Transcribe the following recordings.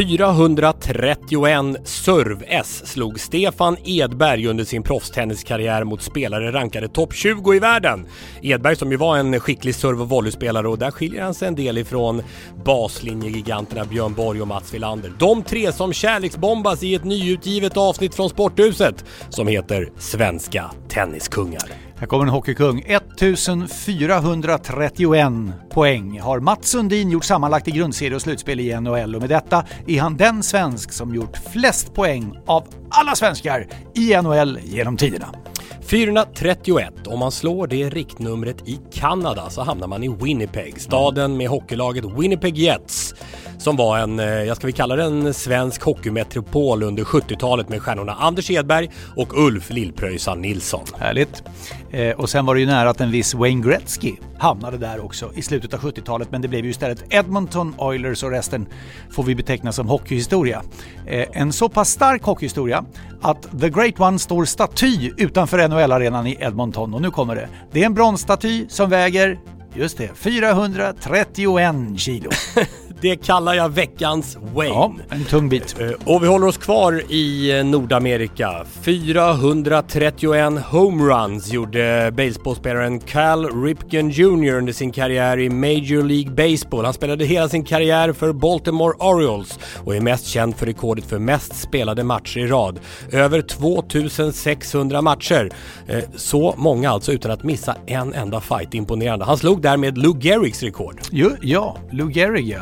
431 serve-S slog Stefan Edberg under sin proffstenniskarriär mot spelare rankade topp 20 i världen. Edberg som ju var en skicklig serve och volleyspelare och där skiljer han sig en del ifrån baslinjegiganterna Björn Borg och Mats Wilander. De tre som kärleksbombas i ett nyutgivet avsnitt från Sporthuset som heter Svenska Tenniskungar. Här kommer en hockeykung. 1431 poäng har Mats Sundin gjort sammanlagt i grundserie och slutspel i NHL och med detta är han den svensk som gjort flest poäng av alla svenskar i NHL genom tiderna. 431. Om man slår det riktnumret i Kanada så hamnar man i Winnipeg, staden med hockeylaget Winnipeg Jets som var en, eh, jag ska vi kalla det en svensk hockeymetropol under 70-talet med stjärnorna Anders Edberg och Ulf Lillpröjsan Nilsson. Härligt. Eh, och sen var det ju nära att en viss Wayne Gretzky hamnade där också i slutet av 70-talet men det blev ju istället Edmonton Oilers och resten får vi beteckna som hockeyhistoria. Eh, en så pass stark hockeyhistoria att The Great One står staty utanför NHL-arenan i Edmonton och nu kommer det. Det är en bronsstaty som väger Just det, 431 kilo. Det kallar jag veckans Wayne. Ja, en tung bit. Eh, och vi håller oss kvar i eh, Nordamerika. 431 homeruns gjorde baseballspelaren Cal Ripken Jr under sin karriär i Major League Baseball. Han spelade hela sin karriär för Baltimore Orioles och är mest känd för rekordet för mest spelade matcher i rad. Över 2600 matcher. Eh, så många alltså utan att missa en enda fight. Imponerande. Han slog därmed Lou Gehrig's rekord. Jo, ja, Lou Gehrig ja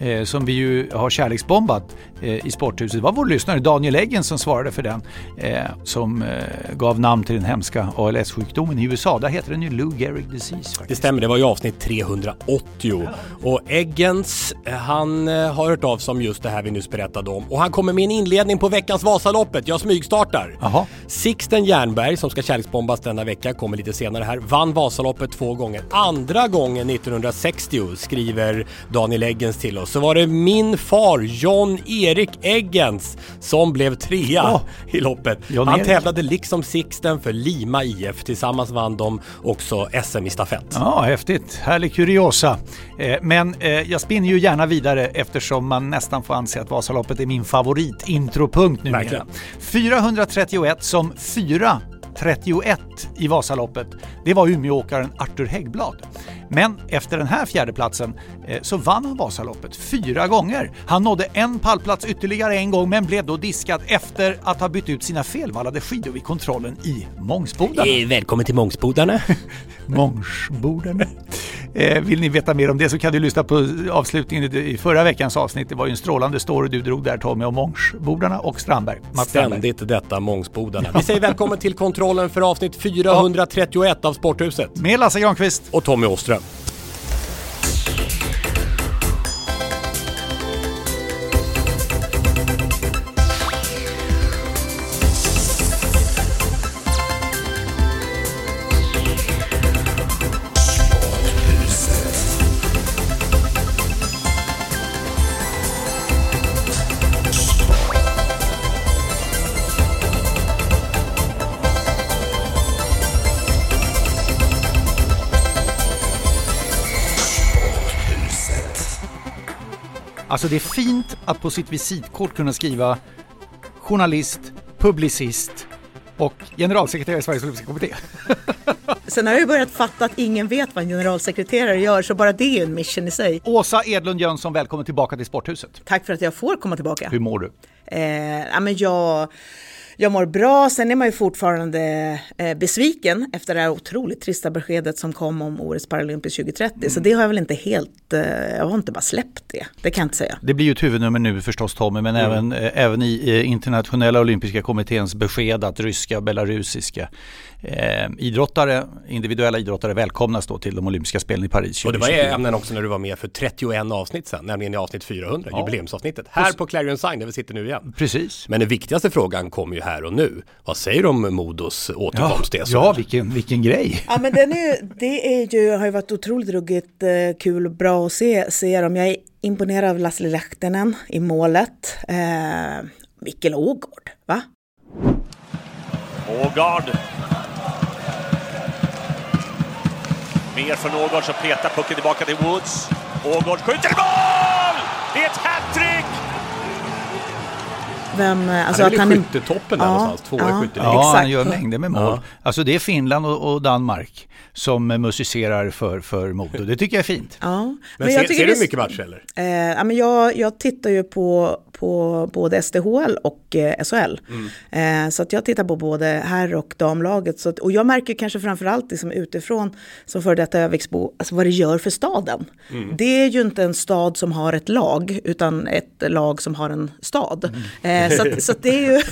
eh, som vi ju har kärleksbombat eh, i Sporthuset. Det var vår lyssnare Daniel Eggen som svarade för den, eh, som eh, gav namn till den hemska ALS-sjukdomen i USA. Där heter den ju Lou Gehrig disease. Faktiskt. Det stämmer, det var ju avsnitt 380. Och Eggens, eh, han eh, har hört av sig om just det här vi nyss berättade om. Och han kommer med en inledning på veckans Vasaloppet. Jag smygstartar. Jaha. Sixten Jernberg, som ska kärleksbombas denna vecka, kommer lite senare här, vann Vasaloppet två gånger. Andra gången 1960, skriver Daniel Eggens till oss så var det min far John-Erik Eggens som blev trea Oh. i loppet. Han tävlade liksom Sixten för Lima IF. Tillsammans vann de också SM i stafett. Ja, häftigt. Härlig kuriosa. Eh, Men eh, jag spinner ju gärna vidare eftersom man nästan får anse att Vasaloppet är min favoritintropunkt numera. Verkligen. 431 som 431 i Vasaloppet, det var Umeååkaren Arthur Häggblad. Men efter den här fjärdeplatsen eh, så vann han Vasaloppet fyra gånger. Han nådde en pallplats ytterligare en gång men blev då diskad efter att ha bytt ut sina felvallade skidor vid kontrollen i Mångsbodarna. Eh, välkommen till Mångsbodarna. Mångsborden. Eh, vill ni veta mer om det så kan du lyssna på avslutningen i- förra veckans avsnitt. Det var ju en strålande story du drog där Tommy om Mångsbodarna och Strandberg. Mats Strandberg. Ständigt detta Mångsbodarna. Vi säger välkommen till kontrollen för avsnitt 431 av Sporthuset. Med Lasse Granqvist. Och Tommy Åström. Alltså det är fint att på sitt visitkort kunna skriva journalist, publicist och generalsekreterare i Sveriges Olympiska Kommitté. Sen har jag ju börjat fatta att ingen vet vad en generalsekreterare gör, så bara det är en mission i sig. Åsa Edlund Jönsson, välkommen tillbaka till Sporthuset. Tack för att jag får komma tillbaka. Hur mår du? Eh, ja, men jag, jag mår bra, sen är man ju fortfarande eh, besviken efter det här otroligt trista beskedet som kom om årets Paralympics 2030. Så det har jag väl inte helt, eh, jag har inte bara släppt det, det kan jag inte säga. Det blir ju ett huvudnummer nu förstås Tommy, men även, eh, även i eh, internationella olympiska kommitténs besked att ryska och belarusiska eh, idrottare, individuella idrottare välkomnas då till de olympiska spelen i Paris Och det var 2024. ämnen också när du var med för 31 avsnitt sen, nämligen i avsnitt 400, jubileumsavsnittet. Här på Clarion Sign där vi sitter nu igen. Precis. Men den viktigaste frågan kommer ju här och nu. Vad säger du om Modos Ja, återkomst? Esbjörn? ja vilken, vilken grej. Ja men den är, det är ju, har ju varit otroligt ruggigt eh, kul och bra att se, se dem. Jag är imponerad av Lasli Lehtinen i målet. Eh, Mikkel Ågård, va? Ågard. Mer från Ågård som petar pucken tillbaka till Woods. Ågård skjuter i mål! Det är ett hattrick! Vem, eh, alltså han är väl i skyttetoppen där ja, någonstans, tvåa ja, i skytteligan. Ja, han gör mängder med mål. Ja. Alltså det är Finland och, och Danmark som musicerar för, för Modo. Det tycker jag är fint. Ja. Men, men ser, ser du mycket matcher eller? Eh, ja, men jag, jag tittar ju på, på både SDHL och eh, SHL. Mm. Eh, så att jag tittar på både herr och damlaget. Så att, och jag märker kanske framförallt liksom utifrån som före detta Öviksbo, alltså vad det gör för staden. Mm. Det är ju inte en stad som har ett lag, utan ett lag som har en stad. Mm. Eh, så, att, så att det är ju...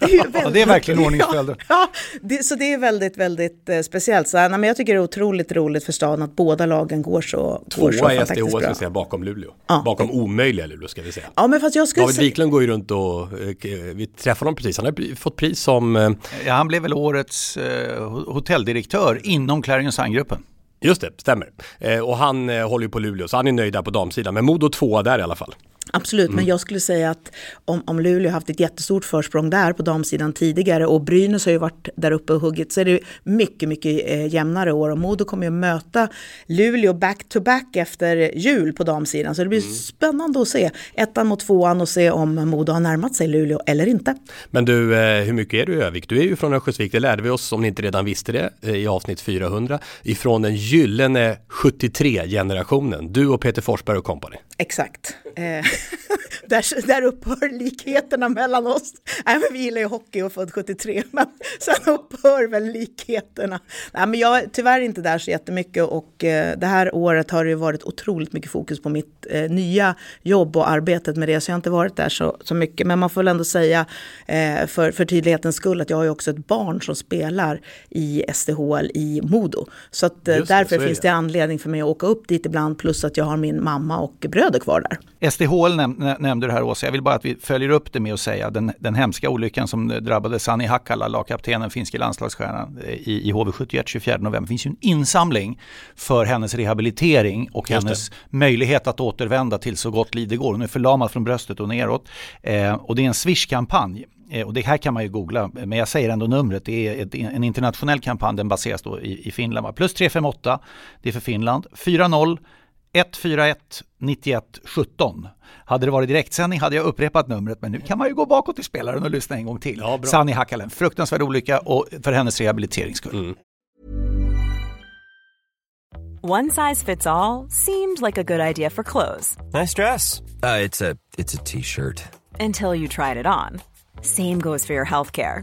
Det är, ju väldigt, ja, det är verkligen ordningsföljden. Ja, ja det, så det är väldigt, väldigt eh, speciellt. Så, nej, men jag tycker det är otroligt roligt för staden att båda lagen går så, går så fantastiskt bra. Tvåa i SDH, säga, bakom Luleå. Ja. Bakom omöjliga Luleå, ska vi säga. Ja, men fast jag David Wiklund går ju runt och eh, vi träffade honom precis. Han har fått pris som... Eh, ja, han blev väl årets eh, hotelldirektör inom Clarion Sign-gruppen. Just det, stämmer. Eh, och han eh, håller ju på Luleå, så han är nöjd där på damsidan. Men Modo tvåa där i alla fall. Absolut, mm. men jag skulle säga att om, om Luleå haft ett jättestort försprång där på damsidan tidigare och Brynäs har ju varit där uppe och huggit så är det mycket, mycket eh, jämnare år och Modo kommer ju att möta Luleå back to back efter jul på damsidan så det blir mm. spännande att se ettan mot tvåan och se om Modo har närmat sig Luleå eller inte. Men du, eh, hur mycket är du i Övik? Du är ju från Örnsköldsvik, det lärde vi oss om ni inte redan visste det eh, i avsnitt 400 ifrån den gyllene 73-generationen, du och Peter Forsberg och kompani. Exakt. Eh, där, där upphör likheterna mellan oss. Nej, men vi gillar ju hockey och född 73, men sen upphör väl likheterna. Nej, men jag är tyvärr inte där så jättemycket och eh, det här året har det varit otroligt mycket fokus på mitt eh, nya jobb och arbetet med det, så jag har inte varit där så, så mycket. Men man får väl ändå säga eh, för, för tydlighetens skull att jag har ju också ett barn som spelar i SDHL i Modo. Så att eh, därför så finns det. det anledning för mig att åka upp dit ibland, plus att jag har min mamma och bröder kvar där. SDHL näm nämnde du här Åsa, jag vill bara att vi följer upp det med att säga den, den hemska olyckan som drabbade Sani Hakala, lagkaptenen, finske landslagsstjärnan i, i HV71 24 november. Det finns ju en insamling för hennes rehabilitering och hennes möjlighet att återvända till så gott liv det går. Hon är förlamad från bröstet och neråt. Eh, och det är en Swish-kampanj eh, och det här kan man ju googla, men jag säger ändå numret. Det är ett, en internationell kampanj, den baseras då i, i Finland. Plus 358, det är för Finland. 40 141 91 17. Hade det varit direktsändning hade jag upprepat numret men nu kan man ju gå bakåt i spelaren och lyssna en gång till. Ja, Sani Hakalen, fruktansvärd olycka och för hennes rehabiliterings skull. Mm. One size fits all, seemed like a good idea for clothes. Nice dress. Uh, it's a t-shirt. Until you tried it on. Same goes for your healthcare.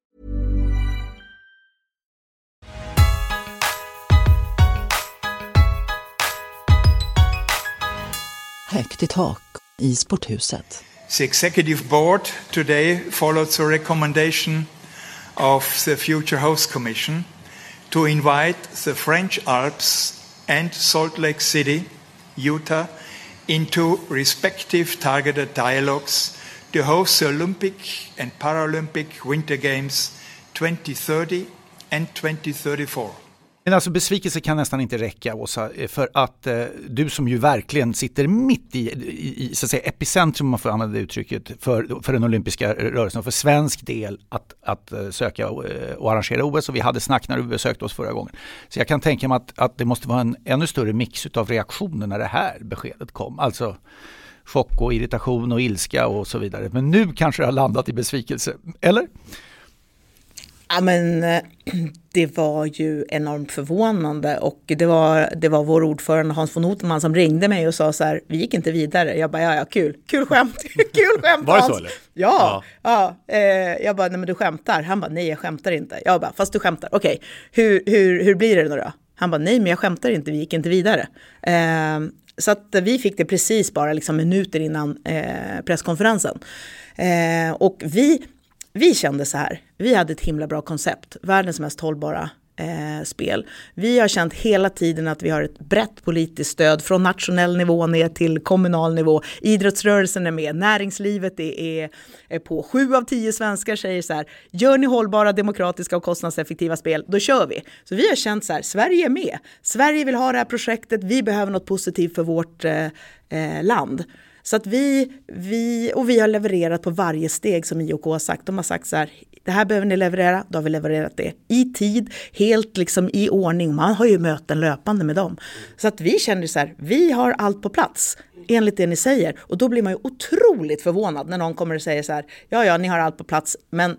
Högt i tak i sporthuset. The executive board today followed the recommendation of the future host commission to invite the French Alps and Salt Lake City, Utah, into respective targeted dialogues to host the Olympic and Paralympic Winter Games 2030 and 2034. Men alltså besvikelse kan nästan inte räcka Åsa, eh, för att eh, du som ju verkligen sitter mitt i, i, i så att säga, epicentrum, om man får använda det uttrycket, för, för den olympiska rörelsen och för svensk del att, att eh, söka och, eh, och arrangera OS och vi hade snack när du besökte oss förra gången. Så jag kan tänka mig att, att det måste vara en ännu större mix av reaktioner när det här beskedet kom. Alltså chock och irritation och ilska och så vidare. Men nu kanske det har landat i besvikelse, eller? Ja, men eh, det var ju enormt förvånande och det var, det var vår ordförande Hans von Otenman som ringde mig och sa så här, vi gick inte vidare. Jag bara, ja, ja, kul, kul skämt, kul skämt Var det så eller? Ja, ja. ja eh, jag bara, nej men du skämtar. Han bara, nej jag skämtar inte. Jag bara, fast du skämtar, okej, okay. hur, hur, hur blir det nu då? Han bara, nej men jag skämtar inte, vi gick inte vidare. Eh, så att vi fick det precis bara liksom minuter innan eh, presskonferensen. Eh, och vi, vi kände så här, vi hade ett himla bra koncept, världens mest hållbara eh, spel. Vi har känt hela tiden att vi har ett brett politiskt stöd från nationell nivå ner till kommunal nivå. Idrottsrörelsen är med, näringslivet är, är på. Sju av tio svenskar säger så här, gör ni hållbara, demokratiska och kostnadseffektiva spel, då kör vi. Så vi har känt så här, Sverige är med. Sverige vill ha det här projektet, vi behöver något positivt för vårt eh, eh land. Så att vi, vi, och vi har levererat på varje steg som IOK har sagt. De har sagt så här, det här behöver ni leverera, då har vi levererat det i tid, helt liksom i ordning. Man har ju möten löpande med dem. Så att vi känner så här, vi har allt på plats enligt det ni säger. Och då blir man ju otroligt förvånad när någon kommer och säger så här, ja, ja, ni har allt på plats, men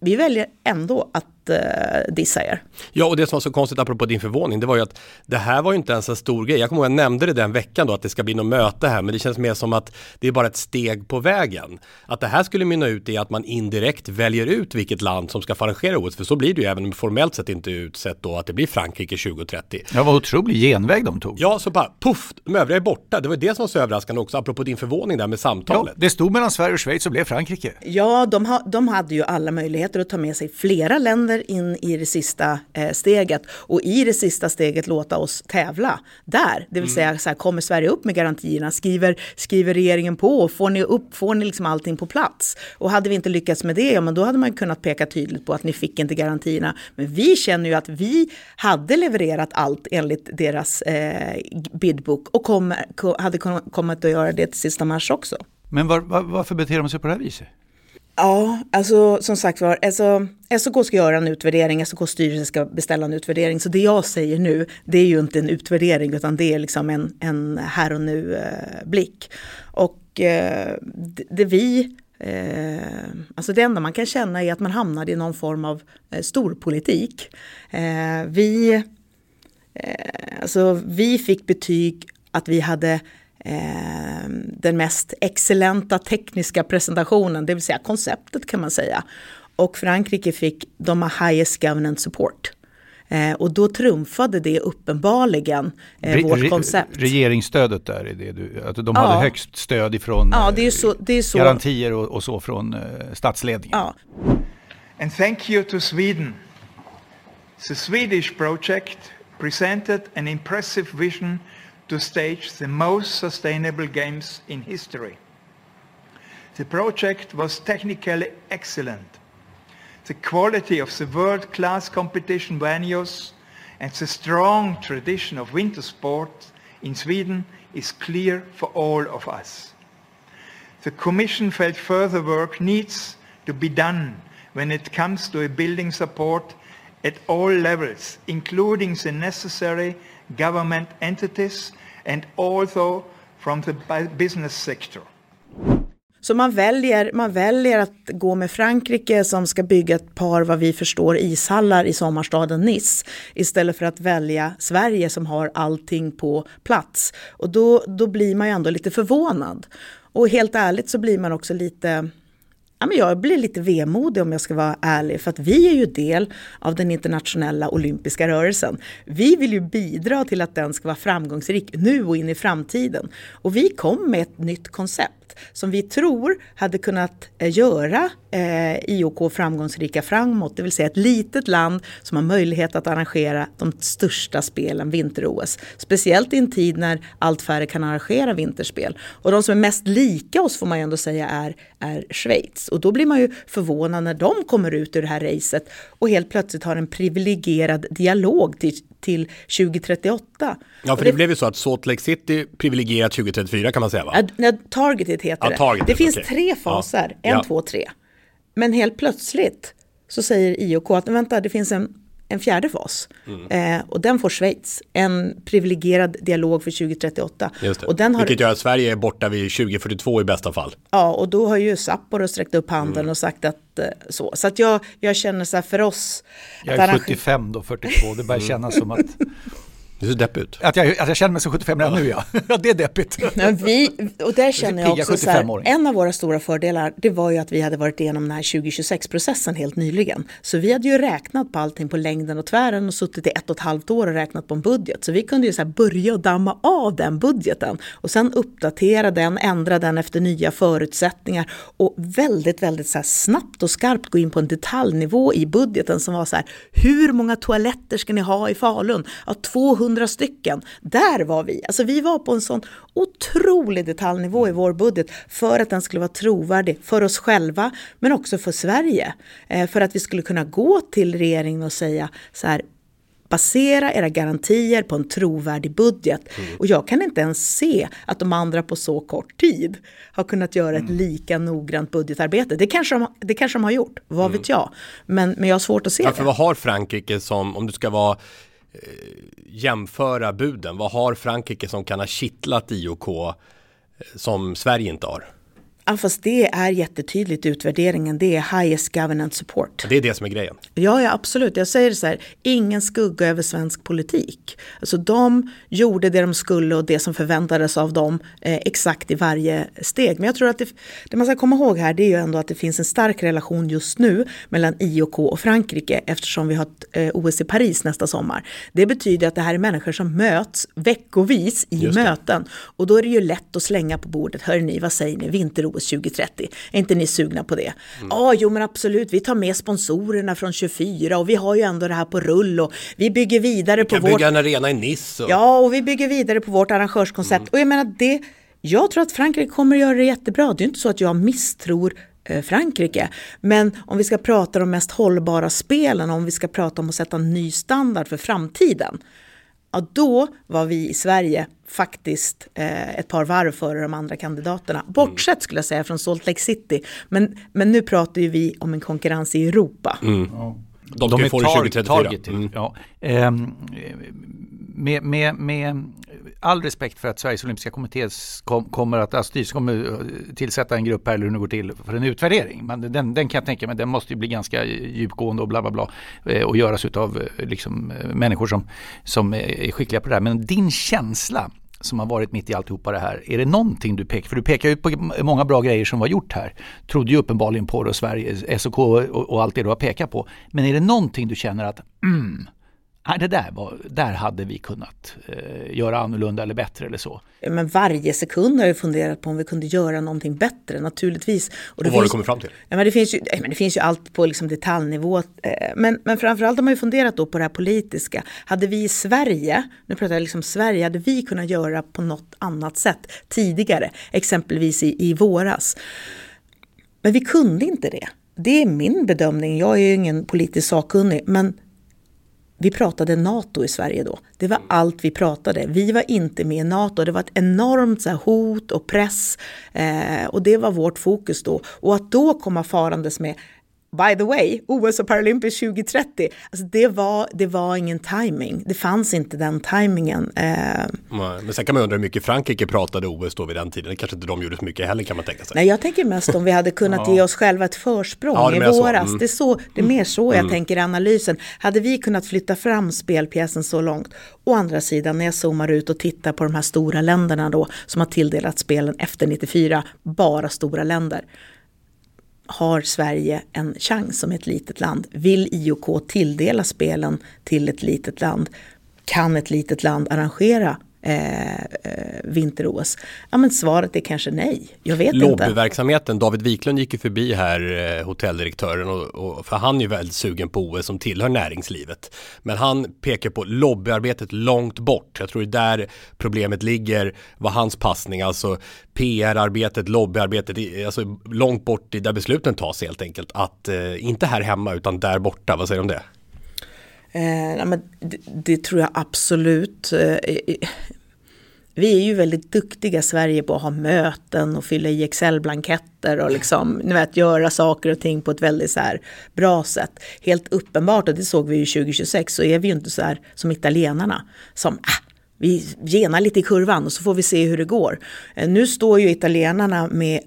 vi väljer ändå att uh, dissa er. Ja, och det som var så konstigt apropå din förvåning, det var ju att det här var ju inte ens en stor grej. Jag kommer ihåg att jag nämnde det den veckan då, att det ska bli något möte här, men det känns mer som att det är bara ett steg på vägen. Att det här skulle mynna ut i att man indirekt väljer ut vilket land som ska få arrangera OS, för så blir det ju även om formellt sett inte utsett då att det blir Frankrike 2030. Ja, vad otrolig genväg de tog. Ja, så bara puff, de övriga är borta. Det var det som var så överraskande också, apropå din förvåning där med samtalet. Ja, det stod mellan Sverige och Schweiz och blev Frankrike. Ja, de, ha, de hade ju alla möjligheter att ta med sig flera länder in i det sista eh, steget och i det sista steget låta oss tävla där. Det vill mm. säga, så här, kommer Sverige upp med garantierna? Skriver, skriver regeringen på? Får ni upp, får ni liksom allting på plats? Och hade vi inte lyckats med det, ja men då hade man kunnat peka tydligt på att ni fick inte garantierna. Men vi känner ju att vi hade levererat allt enligt deras eh, bidbook och kom, hade kommit att göra det till sista mars också. Men var, var, varför beter de sig på det här viset? Ja, alltså som sagt var, alltså, SOK ska göra en utvärdering, SOK styrelse ska beställa en utvärdering. Så det jag säger nu, det är ju inte en utvärdering utan det är liksom en, en här och nu-blick. Eh, och eh, det, det, vi, eh, alltså det enda man kan känna är att man hamnade i någon form av eh, storpolitik. Eh, vi, eh, alltså, vi fick betyg att vi hade eh, den mest excellenta tekniska presentationen, det vill säga konceptet kan man säga. Och Frankrike fick de highest governance support. Eh, och då trumfade det uppenbarligen eh, vårt koncept. Regeringsstödet där, är det du, att de ja. hade högst stöd ifrån ja, det är så, det är så. garantier och, och, så från eh, statsledningen. Ja. And thank you to Sweden. The Swedish project presented an impressive vision to stage the most sustainable games in history. The project was technically excellent. The quality of the world-class competition venues and the strong tradition of winter sport in Sweden is clear for all of us. The Commission felt further work needs to be done when it comes to building support at all levels, including the necessary government entities and also from the business sector. Så man väljer, man väljer att gå med Frankrike som ska bygga ett par, vad vi förstår, ishallar i sommarstaden Nice istället för att välja Sverige som har allting på plats. Och då, då blir man ju ändå lite förvånad. Och helt ärligt så blir man också lite Ja, men jag blir lite vemodig om jag ska vara ärlig, för att vi är ju del av den internationella olympiska rörelsen. Vi vill ju bidra till att den ska vara framgångsrik nu och in i framtiden. Och vi kom med ett nytt koncept som vi tror hade kunnat eh, göra eh, IOK framgångsrika framåt. Det vill säga ett litet land som har möjlighet att arrangera de största spelen, vinter-OS. Speciellt i en tid när allt färre kan arrangera vinterspel. Och de som är mest lika oss får man ju ändå säga är, är Schweiz. Och då blir man ju förvånad när de kommer ut ur det här racet och helt plötsligt har en privilegierad dialog till, till 2038. Ja, för det, det, blev ju så att Salt Lake City privilegierat 2034 kan man säga va? Ja, targeted heter ja, targeted, det. Det finns okay. tre faser, ja. en, två, tre. Men helt plötsligt så säger IOK att vänta, det finns en, en fjärde fas. Mm. Eh, och den får Schweiz, en privilegierad dialog för 2038. Just det. Och den har, Vilket gör att Sverige är borta vid 2042 i bästa fall. Ja, och då har ju Sapporo sträckt upp handen mm. och sagt att eh, så. Så att jag, jag känner så här för oss. Jag är 75 då, 42, det börjar kännas som att Det ser deppigt ut. Att jag, att jag känner mig som 75 redan nu ja. ja, det är deppigt. Men vi, och där känner jag också så här, 75-åring. en av våra stora fördelar det var ju att vi hade varit igenom den här 2026-processen helt nyligen. Så vi hade ju räknat på allting på längden och tvären och suttit i ett och ett halvt år och räknat på en budget. Så vi kunde ju så här börja och damma av den budgeten och sen uppdatera den, ändra den efter nya förutsättningar och väldigt, väldigt så här snabbt och skarpt gå in på en detaljnivå i budgeten som var så här, hur många toaletter ska ni ha i Falun? Ja, 200 stycken. Där var vi. Alltså vi var på en sån otrolig detaljnivå i vår budget för att den skulle vara trovärdig för oss själva men också för Sverige. Eh, för att vi skulle kunna gå till regeringen och säga så här Basera era garantier på en trovärdig budget. Och jag kan inte ens se att de andra på så kort tid har kunnat göra ett lika noggrant budgetarbete. Det kanske de, det kanske de har gjort, vad vet jag. Men, men jag har svårt att se Ja, det. för vad har Frankrike som, om du ska vara Eh, jämföra buden, vad har Frankrike som kan ha kittlat IOK eh, som Sverige inte har? Ja, fast det är jättetydligt i utvärderingen. Det är highest governance support. Det är det som är grejen. Ja, ja, absolut. Jag säger så här, ingen skugga över svensk politik. Alltså de gjorde det de skulle och det som förväntades av dem eh, exakt i varje steg. Men jag tror att det, det man ska komma ihåg här det är ju ändå att det finns en stark relation just nu mellan IOK och Frankrike eftersom vi har ett eh, OS i Paris nästa sommar. Det betyder att det här är människor som möts veckovis i Just det. möten och då är det ju lätt att slänga på bordet, hör ni, vad säger ni, vinter-OS 2030, är inte ni sugna på det? Ja, jo men absolut, vi tar med sponsorerna från 24 och vi har ju ändå det här på rull och vi bygger vidare på Kan vårt... bygga en arena i Nice. Och... Ja, och vi bygger vidare på vårt arrangörskoncept. Och jag menar det, jag tror att Frankrike kommer att göra det jättebra. Det är inte så att jag misstror eh, Frankrike. Men om vi ska prata de mest hållbara spelen, om vi ska prata om att sätta en ny standard för framtiden. Ja, då var vi i Sverige faktiskt eh, ett par varv före de andra kandidaterna. Bortsett skulle jag säga från Salt Lake City. Men, men nu pratar ju vi om en konkurrens i Europa. De ska ju få det tar- 2034. targeted, Mm. Ja. Ehm, med, med, med all respekt för att Sveriges Olympiska Kommitté kom, kommer att, alltså styrelsen kommer eh, tillsätta en grupp här eller hur det går till för en utvärdering. Men den, den kan jag tänka mig, den måste ju bli ganska djupgående och bla bla bla eh, och göras av eh, liksom, människor som, som är skickliga på det här. Men din känsla som har varit mitt i alltihopa det här. Är det någonting du pekar, för du pekar ut på många bra grejer som var gjort här. Trodde ju uppenbarligen på det och Sverige, SOK och, och allt det du har pekat på. Men är det någonting du känner att mm, nej, det där, var, där hade vi kunnat eh, göra annorlunda eller bättre eller så. Men varje sekund har jag funderat på om vi kunde göra någonting bättre, naturligtvis. Och vad har du kommit fram till? Ja, men det, finns ju, nej, men det finns ju allt på liksom detaljnivå. eh, Men, men framförallt har man ju funderat då på det här politiska. Hade vi i Sverige, nu pratar jag liksom Sverige, hade vi kunnat göra på något annat sätt tidigare, exempelvis i, i våras. Men vi kunde inte det. Det är min bedömning, jag är ju ingen politisk sakkunnig, men vi pratade NATO i Sverige då. Det var allt vi pratade. Vi var inte med i NATO. Det var ett enormt så här, hot och press. Eh, och det var vårt fokus då. Och att då komma farandes med By the way, OS och Paralympics 2030, alltså det, var, det var ingen timing. Det fanns inte den timingen. Eh, Men sen kan man undra hur mycket Frankrike pratade OS då vid den tiden. Kanske inte de gjorde så mycket heller kan man tänka sig. nej, jag tänker mest om vi hade kunnat ge oss själva ett försprång Ja, i våras. Mm. Det, är så, det är mer så jag tänker i analysen. Hade vi kunnat flytta fram spelpjäsen så långt? Å andra sidan, när jag zoomar ut och tittar på de här stora länderna då, som har tilldelat spelen efter 94, bara stora länder. Har Sverige en chans som ett litet land? Vill IOK tilldela spelen till ett litet land? Kan ett litet land arrangera Eh, eh, vinter-OS? Ja, men svaret är kanske nej. Jag vet inte. Lobbyverksamheten, David Wiklund gick ju förbi här, eh, hotelldirektören, och, och, för han är ju väldigt sugen på OS som tillhör näringslivet. Men han pekar på lobbyarbetet långt bort. Jag tror det är där problemet ligger, var hans passning, alltså PR-arbetet, lobbyarbetet, alltså långt bort i där besluten tas helt enkelt. Att eh, inte här hemma utan där borta, vad säger du om det? Eh, men det, det tror jag absolut. Eh, vi är ju väldigt duktiga i Sverige på att ha möten och fylla i Excel-blanketter och liksom, ni vet, göra saker och ting på ett väldigt så här bra sätt. Helt uppenbart, och det såg vi ju 2026, så är vi ju inte så här som italienarna som ah, vi genar lite i kurvan och så får vi se hur det går. Eh, Nu står ju italienarna med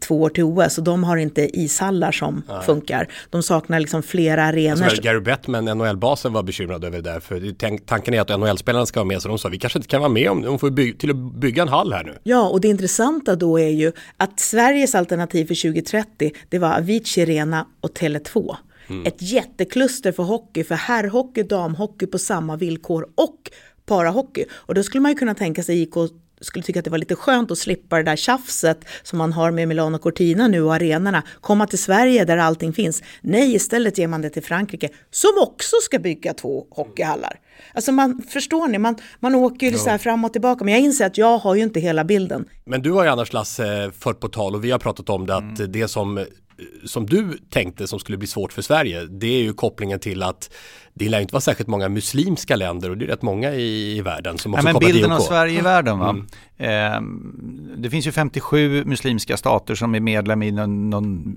två år till OS och de har inte ishallar som Nej. funkar. De saknar liksom flera arenor. Alltså, Gary Bettman, NHL-basen, var bekymrad över det där. För tanken är att NHL-spelarna ska vara med, så de sa vi kanske inte kan vara med om de får bygga, till att bygga en hall här nu. Ja, och det intressanta då är ju att Sveriges alternativ för 2030, det var Avicii Arena och Tele2. Mm. Ett jättekluster för hockey, för herrhockey, damhockey på samma villkor och parahockey. Och då skulle man ju kunna tänka sig IK skulle tycka att det var lite skönt att slippa det där tjafset som man har med Milano Cortina nu och arenorna. Komma till Sverige där allting finns. Nej, istället ger man det till Frankrike som också ska bygga två hockeyhallar. Alltså man, förstår ni, man, man åker ju så här fram och tillbaka. Men jag inser att jag har ju inte hela bilden. Men du har ju annars Lasse fört på tal och vi har pratat om det att mm. det som som du tänkte som skulle bli svårt för Sverige, det är ju kopplingen till att det lär inte vara särskilt många muslimska länder och det är rätt många i, i världen som också Nej, men bilden av Sverige i världen va? Mm. Eh, det finns ju 57 muslimska stater som är medlem i någon, någon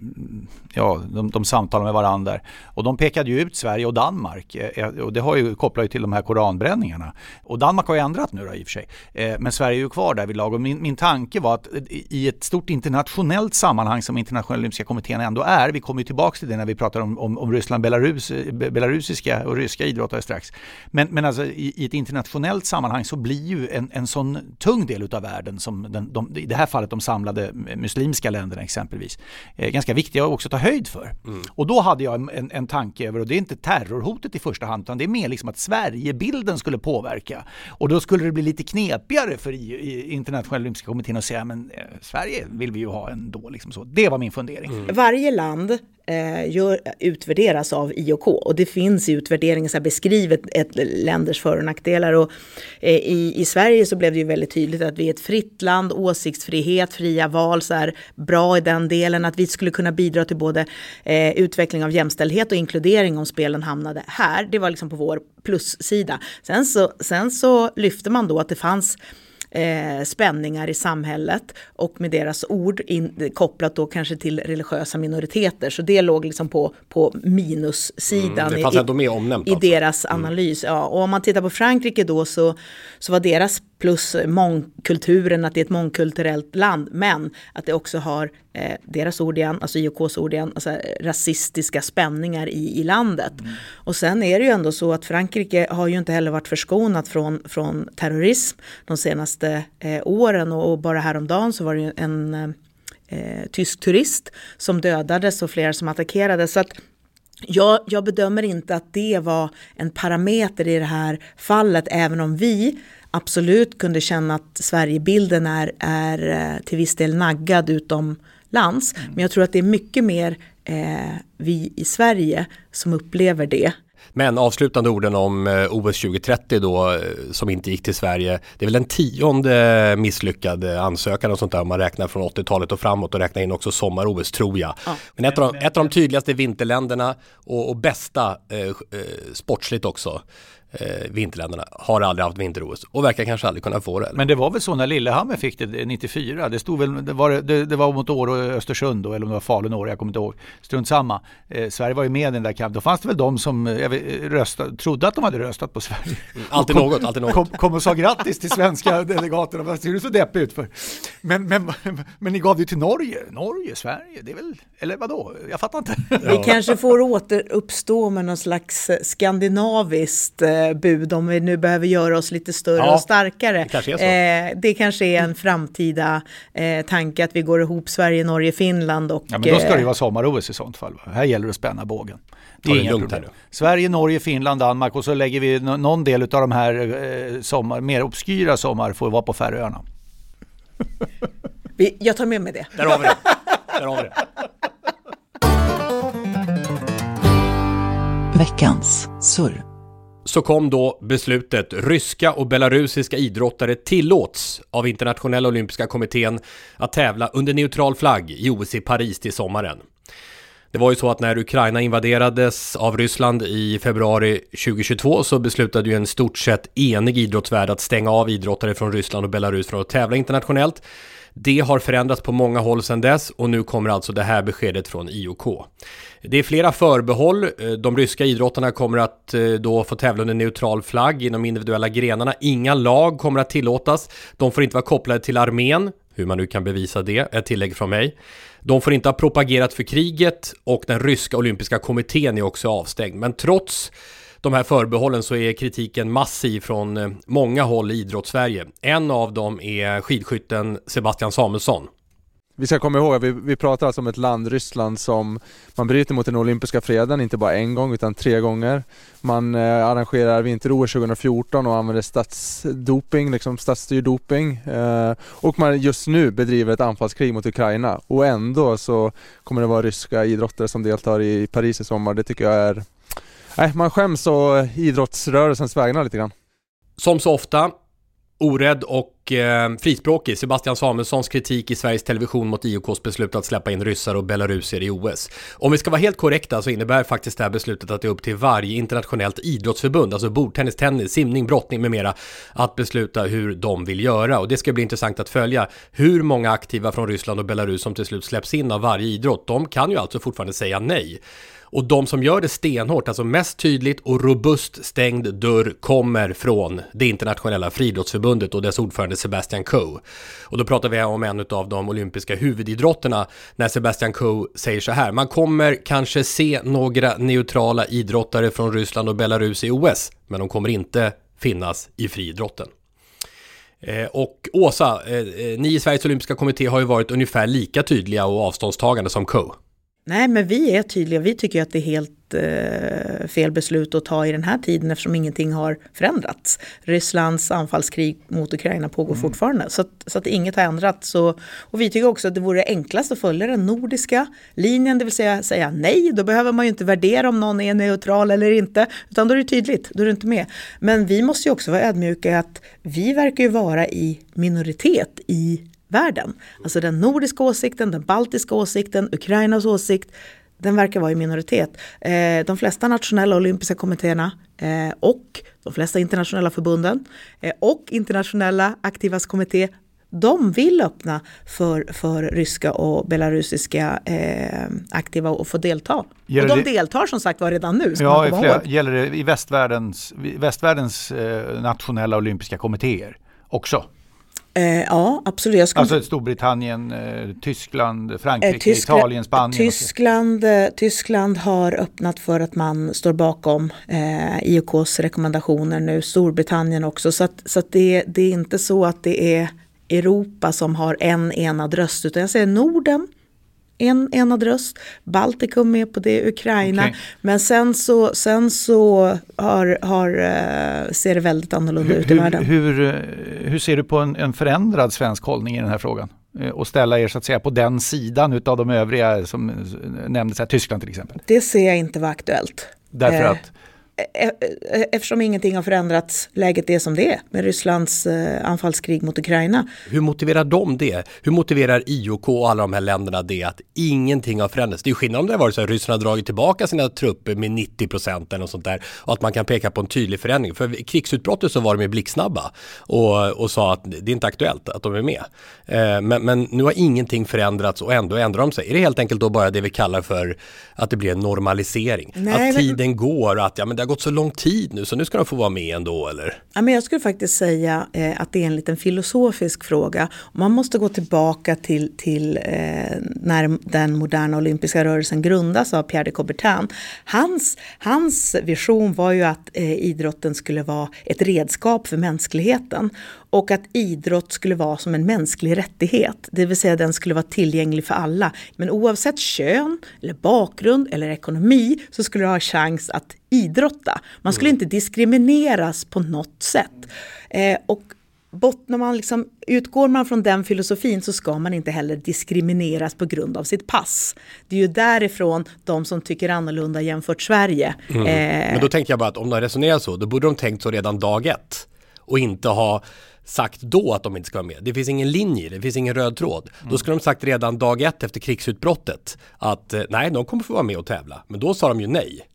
ja, de, de samtalar med varandra. Och de pekade ju ut Sverige och Danmark eh, och det har ju kopplat ju till de här koranbränningarna. Och Danmark har ju ändrat nu då i och för sig. Eh, men Sverige är ju kvar där vid lag och min, min tanke var att i ett stort internationellt sammanhang som internationella olympiska kommittén ändå är, vi kommer ju tillbaka till det när vi pratar om, om, om Ryssland, Belarus, belarusiska och ryska idrottare strax. Men, men alltså i, i, ett internationellt sammanhang så blir ju en, en sån tung del utav världen som den, de, i det här fallet de samlade muslimska länderna exempelvis, eh, ganska viktiga att också ta höjd för. Mm. Och då hade jag en, en tanke över, och det är inte terrorhotet i första hand, utan det är mer liksom att Sverigebilden skulle påverka. Och då skulle det bli lite knepigare för i, i internationella olympiska kommittén att säga, men eh, Sverige vill vi ju ha ändå. Liksom så. Det var min fundering. Mm. Varje land Eh, gör, utvärderas av IOK och det finns i utvärderingen så beskrivet ett länders för och nackdelar. Och, eh, i, I Sverige så blev det ju väldigt tydligt att vi är ett fritt land, åsiktsfrihet, fria val, så här, bra i den delen, att vi skulle kunna bidra till både eh, utveckling av jämställdhet och inkludering om spelen hamnade här. Det var liksom på vår plussida. Sen så, sen så lyfte man då att det fanns eh, spänningar i samhället och med deras ord in, kopplat då kanske till religiösa minoriteter. Så det låg liksom på, på minussidan mm, det fanns i, ändå med omnämnt, i alltså. deras mm. analys. Ja. Och om man tittar på Frankrike då så, så var deras plus mångkulturen, att det är ett mångkulturellt land, men att det också har eh, deras ord igen, alltså IOKs ord igen, alltså rasistiska spänningar i, i landet. Mm. Och sen är det ju ändå så att Frankrike har ju inte heller varit förskonat från, från terrorism de senaste eh, åren och, och, bara häromdagen så var det ju en eh, tysk turist som dödades och flera som attackerades. Så att jag, jag bedömer inte att det var en parameter i det här fallet, även om vi absolut kunde känna att Sverigebilden är, är eh, till viss del naggad utomlands. Mm. Men jag tror att det är mycket mer eh, vi i Sverige som upplever det. Men avslutande orden om eh, OS 2030 då eh, som inte gick till Sverige. Det är väl den tionde misslyckade ansökan och sånt där om man räknar från 80-talet och framåt och räknar in också sommar-OS tror jag. Ja. Men ett av, de, ett av de tydligaste vinterländerna och, och bästa eh, eh, sportsligt också eh, vinterländerna har aldrig haft vinter-OS och verkar kanske aldrig kunna få det. Men det var väl så när Lillehammer fick det 94. Det stod väl, det var, det, det var mot Åre och Östersund då, eller om det var Falun Åre, jag kommer inte ihåg. Strunt samma. Eh, Sverige var ju med i den där kampen. Då fanns det väl de som eh, röstade, trodde att de hade röstat på Sverige. Mm, alltid kom, något, alltid något. Kom, kom, och sa grattis till svenska delegaterna. Vad ser du så deppig ut för? Men, men, men ni gav det till Norge. Norge, Sverige, det är väl, eller vadå? Jag fattar inte. Vi kanske får återuppstå med någon slags skandinaviskt eh, bud om vi nu behöver göra oss lite större ja, och starkare. Det kanske, är eh, det kanske är en framtida eh, tanke att vi går ihop Sverige, Norge, Finland och... Ja, men då ska det ju vara sommar-OS i sånt fall. Här gäller det att spänna bågen. Det är inga problem. Sverige, Norge, Finland, Danmark och så lägger vi någon del av de här eh, sommar, mer obskyra sommar får vara på Färöarna. jag tar med mig det. Där har vi det. Där har vi det. Veckans surr så kom då beslutet. Ryska och belarusiska idrottare tillåts av internationella olympiska kommittén att tävla under neutral flagg i OS i Paris till sommaren. Det var ju så att när Ukraina invaderades av Ryssland i februari 2022 så beslutade ju en stort sett enig idrottsvärld att stänga av idrottare från Ryssland och Belarus från att tävla internationellt. Det har förändrats på många håll sedan dess och nu kommer alltså det här beskedet från IOK. Det är flera förbehåll. Eh, de ryska idrottarna kommer att eh, då få tävla under neutral flagg inom individuella grenarna. Inga lag kommer att tillåtas. De får inte vara kopplade till armén hur man nu kan bevisa det, ett tillägg från mig. De får inte ha propagerat för kriget och den ryska olympiska kommittén är också avstängd. Men trots de här förbehållen så är kritiken massiv från eh, många håll i idrottssverige. En av dem är skidskytten Sebastian Samuelsson. Vi ska komma ihåg att vi, vi pratar alltså om ett land, Ryssland, som man bryter mot den olympiska freden, inte bara en gång utan tre gånger. Man eh, arrangerar vinter-OS 2014 och använder statsdoping, liksom statsstyrd doping. Eh, och man just nu bedriver ett anfallskrig mot Ukraina och ändå så kommer det vara ryska idrottare som deltar i Paris i sommar. Det tycker jag är... Nej, man skäms å idrottsrörelsens vägnar lite grann. Som så ofta Orädd och eh, frispråkig Sebastian Samuelssons kritik i Sveriges Television mot IOKs beslut att släppa in ryssar och belarusier i OS. Om vi ska vara helt korrekta så innebär faktiskt det här beslutet att det är upp till varje internationellt idrottsförbund, alltså bordtennis, tennis, simning, brottning med mera, att besluta hur de vill göra. Och det ska bli intressant att följa hur många aktiva från Ryssland och Belarus som till slut släpps in av varje idrott. De kan ju alltså fortfarande säga nej. Och de som gör det stenhårt, alltså mest tydligt och robust stängd dörr kommer från det internationella friidrottsförbundet och dess ordförande Sebastian Coe. Och då pratar vi om en av de olympiska huvudidrotterna när Sebastian Coe säger så här. Man kommer kanske se några neutrala idrottare från Ryssland och Belarus i OS, men de kommer inte finnas i friidrotten. Eh, och Åsa, eh, eh, ni i Sveriges Olympiska Kommitté har ju varit ungefär lika tydliga och avståndstagande som Coe. Nej, men vi är tydliga. Vi tycker att det är helt eh, fel beslut att ta i den här tiden eftersom ingenting har förändrats. Rysslands anfallskrig mot Ukraina pågår mm. fortfarande så att, så att inget har ändrats. Och, och vi tycker också att det vore enklast att följa den nordiska linjen, det vill säga säga nej. Då behöver man ju inte värdera om någon är neutral eller inte, utan då är det tydligt, då är du inte med. Men vi måste ju också vara ödmjuka att vi verkar ju vara i minoritet i världen. Alltså den nordiska åsikten, den baltiska åsikten, Ukrainas åsikt, den verkar vara i minoritet. Eh, de flesta nationella olympiska kommittéerna eh, och de flesta internationella förbunden eh, och internationella aktivas kommitté de vill öppna för, för ryska och belarusiska eh, aktiva och få delta. Gäller och de det, deltar som sagt var redan nu. Ja, i flera, gäller det i västvärldens, västvärldens eh, nationella olympiska kommittéer också? Eh, ja, absolut. Skulle... Alltså Storbritannien, eh, Tyskland, Frankrike, eh, Tyskland, Italien, Spanien? Tyskland, eh, Tyskland har öppnat för att man står bakom eh, IOKs rekommendationer nu. Storbritannien också. Så, att, så att det, det är inte så att det är Europa som har en enad röst. Utan jag säger Norden, en enad röst. Baltikum med på det, Ukraina. Okay. Men sen så, sen så har, har, eh, ser det väldigt annorlunda hur, ut i världen. Hur, eh, hur ser du på en, en förändrad svensk hållning i den här frågan? Eh, och ställa er så att säga på den sidan utav de övriga som nämndes här, Tyskland till exempel? Det ser jag inte vara aktuellt. Därför att? E-, e-, eftersom ingenting har förändrats, läget är som det är med Rysslands eh, anfallskrig mot Ukraina. Hur motiverar de det? Hur motiverar IOK och alla de här länderna det att ingenting har förändrats? Det är skillnad om det har varit så att Ryssland har dragit tillbaka sina trupper med 90 procent eller något sånt där och att man kan peka på en tydlig förändring. För krigsutbrottet så var de ju blixtsnabba och, och sa att det är inte aktuellt att de är med. Eh, men, men nu har ingenting förändrats och ändå ändrar de sig. Är det helt enkelt då bara det vi kallar för att det blir en normalisering? Nej, att tiden men... går och att ja, men det har gått så lång tid nu så nu ska de få vara med ändå eller? Ja, men jag skulle faktiskt säga eh, att det är en liten filosofisk fråga. Man måste gå tillbaka till, till eh, när den moderna olympiska rörelsen grundas av Pierre de Coubertin. Hans, hans vision var ju att eh, idrotten skulle vara ett redskap för mänskligheten och att idrott skulle vara som en mänsklig rättighet, det vill säga den skulle vara tillgänglig för alla. Men oavsett kön, eller bakgrund eller ekonomi så skulle du ha chans att idrotta. Man skulle mm. inte diskrimineras på något sätt. Eh, och bottnar man liksom, utgår man från den filosofin så ska man inte heller diskrimineras på grund av sitt pass. Det är ju därifrån de som tycker annorlunda jämfört Sverige. Mm. Eh, Men då tänker jag bara att om de resonerar så, då borde de tänkt så redan dag ett och inte ha sagt då att de inte ska vara med. Det finns ingen linje, det finns ingen röd tråd. Mm. Då skulle de sagt redan dag ett efter krigsutbrottet att eh, nej, de kommer få vara med och tävla. Men då sa de ju nej.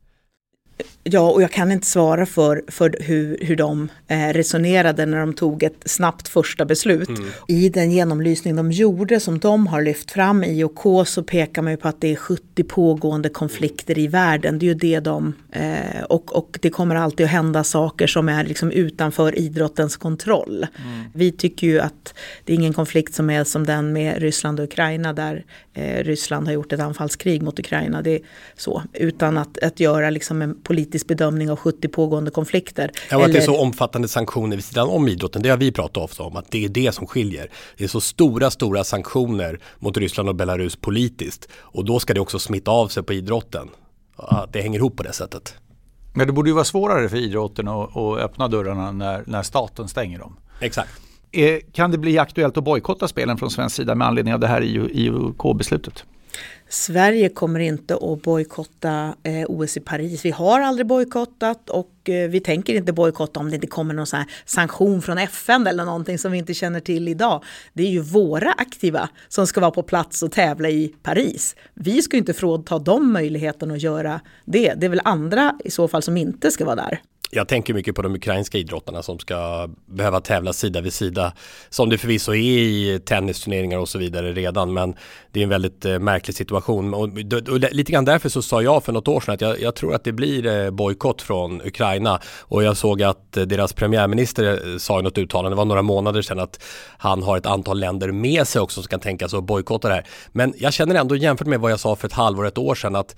Ja, och jag kan inte svara för, för hur, hur de eh, resonerade när de tog ett snabbt första beslut. Mm. I den genomlysning de gjorde som de har lyft fram i OK så pekar man ju på att det är 70 pågående konflikter i världen. Det är ju det de, eh, och, och det kommer alltid att hända saker som är liksom utanför idrottens kontroll. Mm. Vi tycker ju att det är ingen konflikt som är som den med Ryssland och Ukraina där eh, Ryssland har gjort ett anfallskrig mot Ukraina. Det är så, utan att, att göra liksom en politisk bedömning av 70 pågående konflikter. Ja, Eller... att det är så omfattande sanktioner vid sidan om idrotten, det har vi pratat ofta om, att det är det som skiljer. Det är så stora, stora sanktioner mot Ryssland och Belarus politiskt och då ska det också smitta av sig på idrotten. Att det hänger ihop på det sättet. Men det borde ju vara svårare för idrotten att, att öppna dörrarna när, när staten stänger dem. Exakt. Kan det bli aktuellt att bojkotta spelen från svensk sida med anledning av det här IOK-beslutet? Sverige kommer inte att bojkotta eh, OS i Paris. Vi har aldrig bojkottat och eh, vi tänker inte bojkotta om det inte kommer någon sån sanktion från FN eller någonting som vi inte känner till idag. Det är ju våra aktiva som ska vara på plats och tävla i Paris. Vi ska inte frånta dem möjligheten att göra det. Det är väl andra i så fall som inte ska vara där. Jag tänker mycket på de ukrainska idrottarna som ska behöva tävla sida vid sida. Som det förvisso är i tennisturneringar och så vidare redan. Men det är en väldigt eh, märklig situation. Och, och, lite grann därför så sa jag för något år sedan att jag, jag tror att det blir eh, bojkott från Ukraina. Och jag såg att eh, deras premiärminister eh, sa i något uttalande, det var några månader sedan, att han har ett antal länder med sig också som kan tänka sig att bojkotta det här. Men jag känner ändå jämfört med vad jag sa för ett halvår, ett år sedan att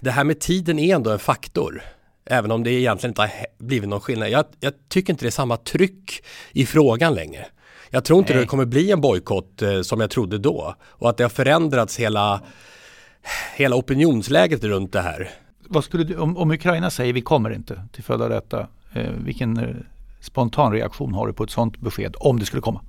det här med tiden är ändå en faktor. Även om det egentligen inte har blivit någon skillnad. Jag, jag tycker inte det är samma tryck i frågan längre. Jag tror inte Nej. det kommer bli en bojkott eh, som jag trodde då. Och att det har förändrats hela, hela opinionsläget runt det här. Vad skulle du, om, om Ukraina säger vi kommer inte till följd av detta, eh, vilken eh, spontan reaktion har du på ett sådant besked om det skulle komma?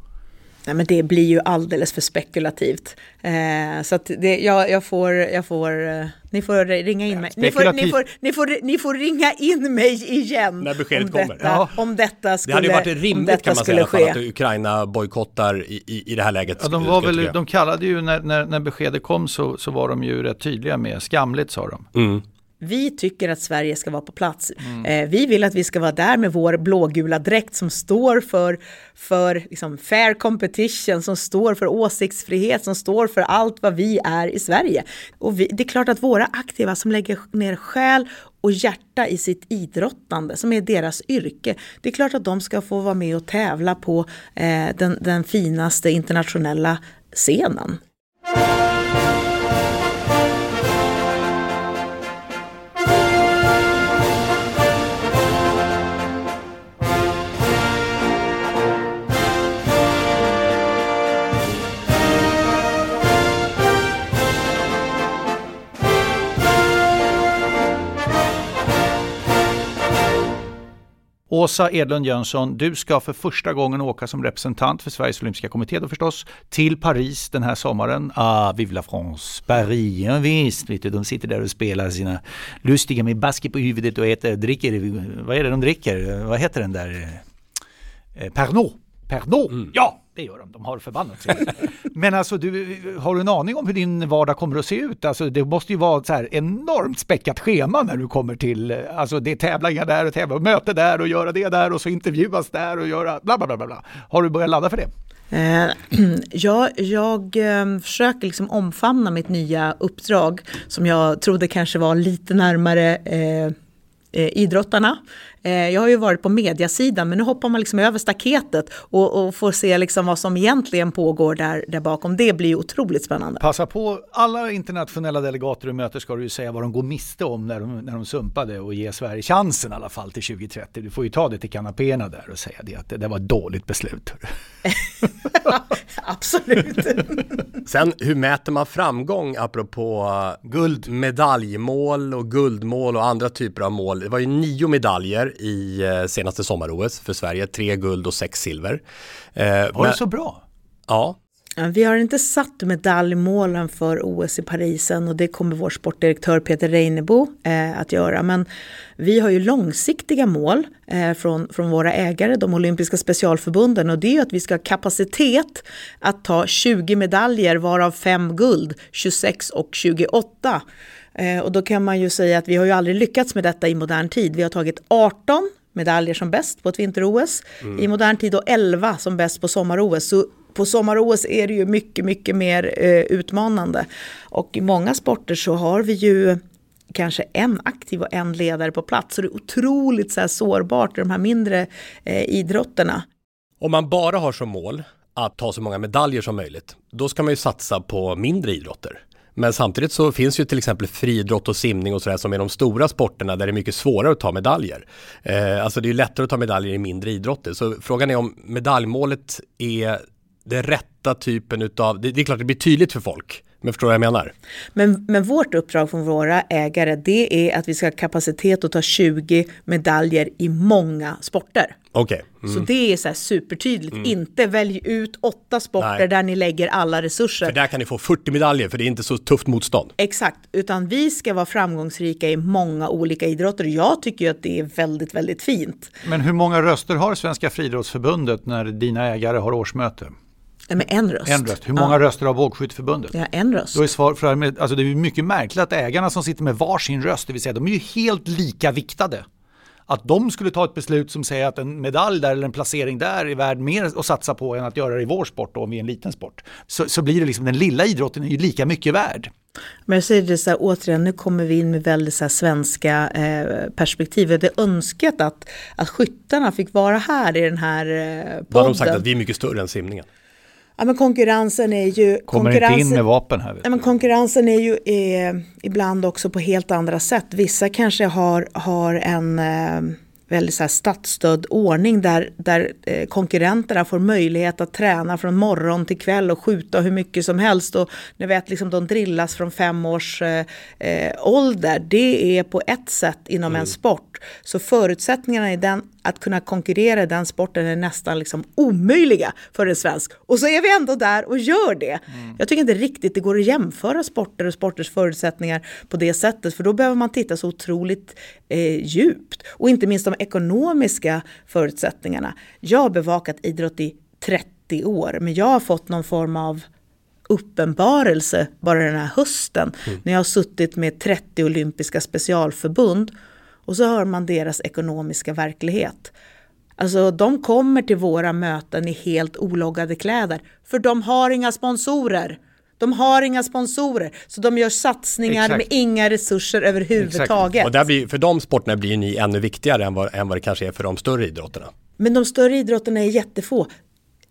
Nej, men det blir ju alldeles för spekulativt. Eh, så att det, jag, jag, får, jag får, eh, ni får ringa in mig. Ni får, ni, får, ni, får, ni får ringa in mig igen. När beskedet om kommer. Detta, ja. Om detta skulle Det hade ju varit rimligt kan man säga att Ukraina bojkottar i, i, i det här läget. Ja, de, var väl, de kallade ju när, när, när beskedet kom så, så var de ju rätt tydliga med, skamligt sa de. Mm. Vi tycker att Sverige ska vara på plats. Mm. Vi vill att vi ska vara där med vår blågula dräkt som står för, för liksom fair competition, som står för åsiktsfrihet, som står för allt vad vi är i Sverige. Och vi, det är klart att våra aktiva som lägger ner själ och hjärta i sitt idrottande, som är deras yrke. Det är klart att de ska få vara med och tävla på eh, den, den finaste internationella scenen. Åsa Edlund Jönsson, du ska för första gången åka som representant för Sveriges Olympiska Kommitté då förstås till Paris den här sommaren. Ah, vive la France, Paris, ja, visst, vet du, de sitter där och spelar sina lustiga med basker på huvudet och äter, dricker, vad är det de dricker? Vad heter den där? Eh, eh Pernod. Pernod, mm. ja! Det gör de, de har förbannat Men alltså, du, har du en aning om hur din vardag kommer att se ut? Alltså, det måste ju vara ett så här enormt späckat schema när du kommer till, alltså det är tävlingar där och tävlingar, möte där och göra det där och så intervjuas där och göra bla bla bla bla. Har du börjat ladda för det? Eh, jag, jag eh, försöker liksom omfamna mitt nya uppdrag som jag trodde kanske var lite närmare eh, eh, idrottarna. Eh, jag har ju varit på mediasidan men nu hoppar man liksom över staketet och, och får se liksom vad som egentligen pågår där, där bakom. Det blir otroligt spännande. Passa på, alla internationella delegater du möter ska du ju säga vad de går miste om när de, när de sumpade och ge Sverige chansen i alla fall till 2030. Du får ju ta det till kanapéerna där och säga det att det, det var ett dåligt beslut. Absolut. Sen hur mäter man framgång apropå guld, medaljmål och guldmål och andra typer av mål? Det var ju nio medaljer i eh, senaste sommar-OS för Sverige. Tre guld och sex silver. Eh, var men, det så bra? Ja. Vi har inte satt medaljmålen för OS i Paris än och det kommer vår sportdirektör Peter Reinebo eh, att göra. Men vi har ju långsiktiga mål eh, från, från våra ägare, de olympiska specialförbunden och det är ju att vi ska ha kapacitet att ta 20 medaljer varav 5 guld, 26 och 28 Eh, och då kan man ju säga att vi har ju aldrig lyckats med detta i modern tid. Vi har tagit 18 medaljer som bäst på ett vinter-OS mm. i modern tid och 11 som bäst på sommar-OS. Så på sommar-OS är det ju mycket, mycket mer eh, utmanande. Och i många sporter så har vi ju kanske en aktiv och en ledare på plats. Så det är otroligt så här sårbart i de här mindre eh, idrotterna. Om man bara har som mål att ta så många medaljer som möjligt, då ska man ju satsa på mindre idrotter. Men samtidigt så finns ju till exempel friidrott och simning och sådär som är de stora sporterna där det är mycket svårare att ta medaljer. Eh, alltså det är ju lättare att ta medaljer i mindre idrotter. Så frågan är om medaljmålet är den rätta typen utav, det, det är klart det blir tydligt för folk. Men förstår du vad jag menar? Men, men vårt uppdrag från våra ägare det är att vi ska ha kapacitet att ta 20 medaljer i många sporter. Okay. Mm. Så det är så här supertydligt. Mm. Inte välj ut åtta sporter Nej. där ni lägger alla resurser. För där kan ni få 40 medaljer för det är inte så tufft motstånd. Exakt, utan vi ska vara framgångsrika i många olika idrotter. Jag tycker ju att det är väldigt, väldigt fint. Men hur många röster har Svenska Friidrottsförbundet när dina ägare har årsmöte? Med en röst. En röst. Hur många ja. röster har Bågskytteförbundet? Ja, en röst. Då är svar för, alltså det är mycket märkligt att ägarna som sitter med varsin röst, det vill säga de är ju helt lika viktade. Att de skulle ta ett beslut som säger att en medalj där eller en placering där är värd mer att satsa på än att göra det i vår sport då, om vi är en liten sport. Så, så blir det liksom, den lilla idrotten är ju lika mycket värd. Men jag säger det så här, återigen, nu kommer vi in med väldigt så svenska eh, perspektiv. Jag hade önskat att, att skyttarna fick vara här i den här eh, podden. Då har de sagt att vi är mycket större än simningen. Ja, men konkurrensen är ju... Kommer konkurrensen, inte in med vapen här. Ja, men konkurrensen är ju eh, ibland också på helt andra sätt. Vissa kanske har, har en... Eh, väldigt så här statsstödd ordning där, där eh, konkurrenterna får möjlighet att träna från morgon till kväll och skjuta hur mycket som helst. Och ni vet, liksom, de drillas från fem års eh, eh, ålder. Det är på ett sätt inom mm. en sport. Så förutsättningarna i den, att kunna konkurrera i den sporten är nästan liksom omöjliga för en svensk. Och så är vi ändå där och gör det. Mm. Jag tycker inte riktigt det går att jämföra sporter och sporters förutsättningar på det sättet. För då behöver man titta så otroligt eh, djupt. Och inte minst de ekonomiska förutsättningarna. Jag har bevakat idrott i 30 år, men jag har fått någon form av uppenbarelse bara den här hösten mm. när jag har suttit med 30 olympiska specialförbund och så hör man deras ekonomiska verklighet. Alltså de kommer till våra möten i helt ologgade kläder för de har inga sponsorer. De har inga sponsorer, så de gör satsningar Exakt. med inga resurser överhuvudtaget. Exakt. Och där blir, för de sporterna blir ni ännu viktigare än vad, än vad det kanske är för de större idrotterna. Men de större idrotterna är jättefå.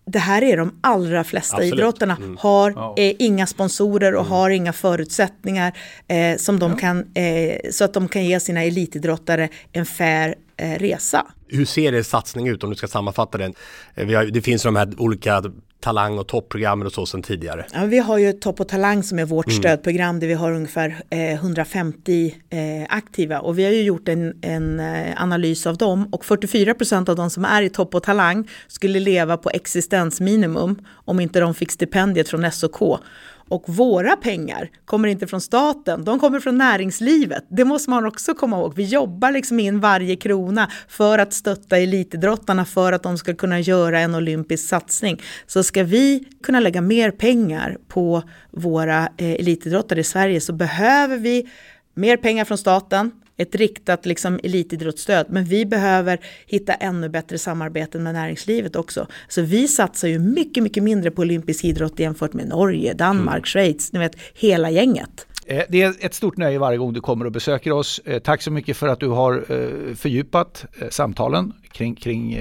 Det här är de allra flesta Absolut. idrotterna. Mm. Har ja. eh, inga sponsorer och mm. har inga förutsättningar eh, som de ja. kan, eh, så att de kan ge sina elitidrottare en fair eh, resa. Hur ser det satsning ut om du ska sammanfatta den? Eh, har, det finns de här olika talang och toppprogrammen och så sedan tidigare? Ja, vi har ju Topp och Talang som är vårt mm. stödprogram där vi har ungefär eh, 150 eh, aktiva och vi har ju gjort en, en eh, analys av dem och 44 procent av de som är i Topp och Talang skulle leva på existensminimum om inte de fick stipendiet från SOK. Och våra pengar kommer inte från staten, de kommer från näringslivet. Det måste man också komma ihåg. Vi jobbar liksom in varje krona för att stötta elitidrottarna för att de ska kunna göra en olympisk satsning. Så ska vi kunna lägga mer pengar på våra eh, elitidrottare i Sverige så behöver vi mer pengar från staten, ett riktat liksom, elitidrottsstöd. Men vi behöver hitta ännu bättre samarbeten med näringslivet också. Så vi satsar ju mycket, mycket mindre på olympisk idrott jämfört med Norge, Danmark, mm. Schweiz, ni vet hela gänget. Eh, det är ett stort nöje varje gång du kommer och besöker oss. Eh, tack så mycket för att du har eh, fördjupat samtalen kring, kring,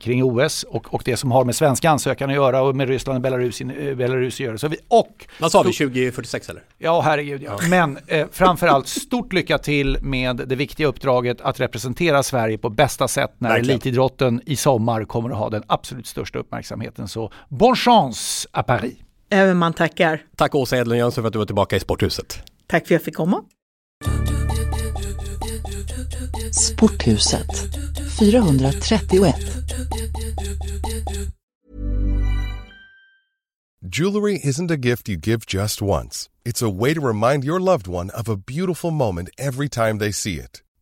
kring OS och, och det som har med svenska ansökan att göra och med Ryssland och Belarus, Belarus att göra. Så vi, och, Vad sa vi, 2046 eller? Ja, herregud ja. Men eh, framförallt stort lycka till med det viktiga uppdraget att representera Sverige på bästa sätt när Verkligen. elitidrotten i sommar kommer att ha den absolut största uppmärksamheten. Så bon chance à Paris! Även man tackar. Tack Åsa Edlund Jönsson för att du var tillbaka i Sporthuset. Tack för att jag fick komma. Sporthuset 431 Jewelry isn't a gift you give just once. It's a way to remind your loved one of a beautiful moment every time they see it.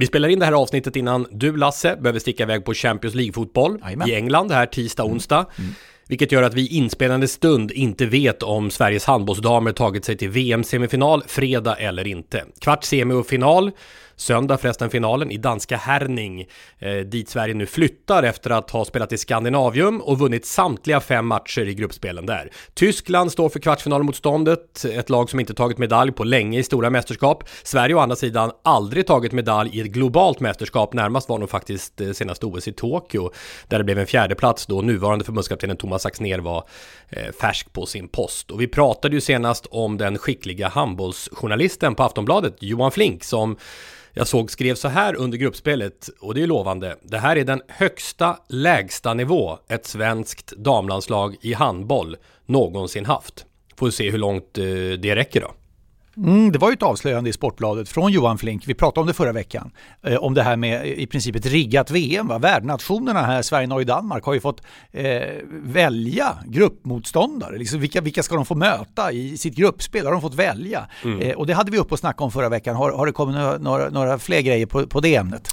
Vi spelar in det här avsnittet innan du Lasse behöver sticka iväg på Champions League-fotboll i England här tisdag, onsdag. Mm. Vilket gör att vi inspelande stund inte vet om Sveriges handbollsdamer tagit sig till VM-semifinal fredag eller inte. Kvart, semi och final Söndag förresten finalen i danska Herning, eh, dit Sverige nu flyttar efter att ha spelat i Skandinavium och vunnit samtliga fem matcher i gruppspelen där. Tyskland står för kvartsfinalmotståndet, ett lag som inte tagit medalj på länge i stora mästerskap. Sverige å andra sidan aldrig tagit medalj i ett globalt mästerskap, närmast var nog faktiskt eh, senaste OS i Tokyo, där det blev en fjärdeplats då nuvarande förbundskaptenen Thomas Axner var eh, färsk på sin post. Och vi pratade ju senast om den skickliga handbollsjournalisten på Aftonbladet, Johan Flink, som jag såg skrev så här under gruppspelet, och det är lovande. Det här är den högsta lägsta nivå ett svenskt damlandslag i handboll någonsin haft. Får se hur långt eh, det räcker då. Mm, det var ju ett avslöjande i Sportbladet från Johan Flink. Vi pratade om det förra veckan. Eh, om det här med i princip ett riggat VM. Va? Värdnationerna här, Sverige, Norge, Danmark har ju fått eh, välja gruppmotståndare. Liksom, vilka, vilka ska de få möta i sitt gruppspel? Har de fått välja? Mm. Eh, och det hade vi uppe och snackade om förra veckan. Har, har det kommit några, några, några fler grejer på, på det ämnet?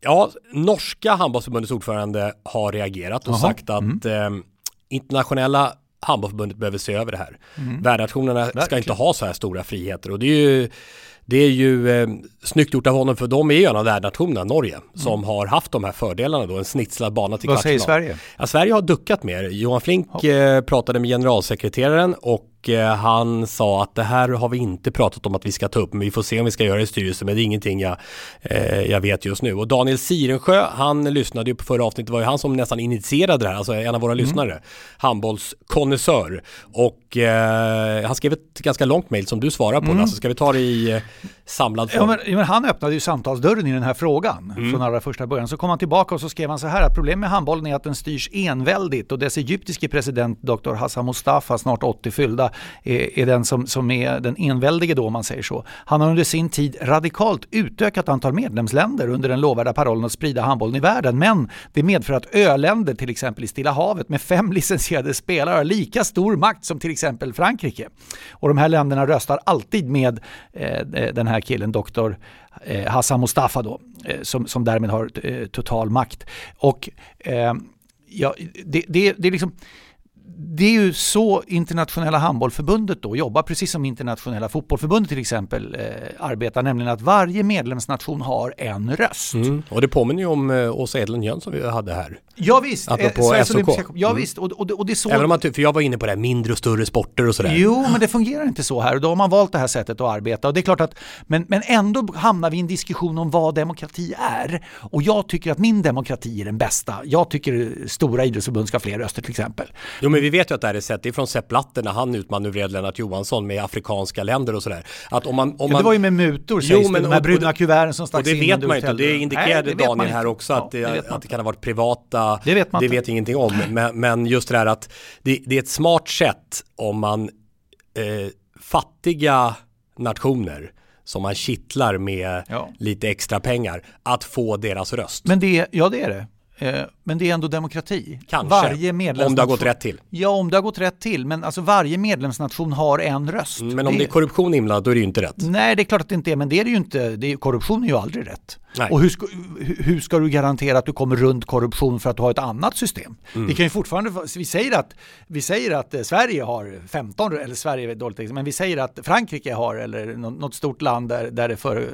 Ja, norska handbollsförbundets ordförande har reagerat och Aha. sagt att mm. eh, internationella handbollsförbundet behöver se över det här. Mm. Världsnationerna ska inte ha så här stora friheter och det är ju det är ju eh, snyggt gjort av honom för de är ju en av världsnationerna, Norge, mm. som har haft de här fördelarna då, en snitslad bana till Vad säger Sverige? Ja, Sverige har duckat mer. Johan Flink eh, pratade med generalsekreteraren och eh, han sa att det här har vi inte pratat om att vi ska ta upp men vi får se om vi ska göra det i styrelsen men det är ingenting jag, eh, jag vet just nu. Och Daniel Sirensjö, han lyssnade ju på förra avsnittet, det var ju han som nästan initierade det här, alltså en av våra mm. lyssnare, handbollskonnässör. Och eh, han skrev ett ganska långt mejl som du svarar på, mm. alltså ska vi ta det i eh, samlad form? Ja men, men, han öppnade ju samtalsdörren i den här frågan mm. från allra första början. Så kom han tillbaka och så skrev han så här att problemet med handbollen är att den styrs enväldigt och dess egyptiske president Dr. Hassan Mustafa, snart 80 fyllda, är, är den som, som är den enväldige då om man säger så. Han har under sin tid radikalt utökat antal medlemsländer under den lovvärda parollen att sprida handbollen i världen. Men det medför att öländer, till exempel i Stilla havet med fem licensierade spelare har lika stor makt som till exempel Frankrike. Och de här länderna röstar alltid med eh, Eh, den här killen, doktor eh, Hassan Mustafa då, eh, som, som därmed har total makt. Och ja, det, det, det är liksom det är ju så internationella handbollförbundet då jobbar, precis som internationella fotbollförbundet till exempel eh, arbetar, nämligen att varje medlemsnation har en röst. Mm. Och det påminner ju om eh, Åsa Edlund Jönsson som vi hade här. Ja visst, Apropå eh, SOK. Ja mm. visst, och, och, och det är så... Även om man, för jag var inne på det här mindre och större sporter och sådär. Jo, men det fungerar inte så här och då har man valt det här sättet att arbeta och det är klart att, men, men ändå hamnar vi i en diskussion om vad demokrati är. Och jag tycker att min demokrati är den bästa. Jag tycker stora idrottsförbund ska ha fler röster till exempel. Jo, men vi vet ju att det här är sett, det är från Sepp Blatter när han utmanövrerade Lennart Johansson med afrikanska länder och sådär. Att om man, om man... Ja, det var ju med mutor sägs jo, men, det, de här brudna kuverten som stacks in. Och det vet man inte, det indikerade Nej, Daniel här också att, ja, det, att det kan ha varit privata, det vet man det inte. vet ingenting om. Men, men just det här att det, det, är ett smart sätt om man eh, fattiga nationer som man kittlar med ja. lite extra pengar att få deras röst. Men det, ja det är det. Eh, men det är ändå demokrati. Kanske, varje om det har gått rätt till. Ja, om det har gått rätt till. Men alltså varje medlemsnation har en röst. Men om det, det är korruption inblandad, då är det ju inte rätt. Nej, det är klart att det inte är, men det är det ju inte. Det är, korruption är ju aldrig rätt. Nej. Och hur ska, hur ska du garantera att du kommer runt korruption för att du har ett annat system? Mm. Vi kan ju fortfarande, vi säger att, vi säger att eh, Sverige har 15, eller Sverige är dåligt, men vi säger att Frankrike har, eller något stort land där, där det för,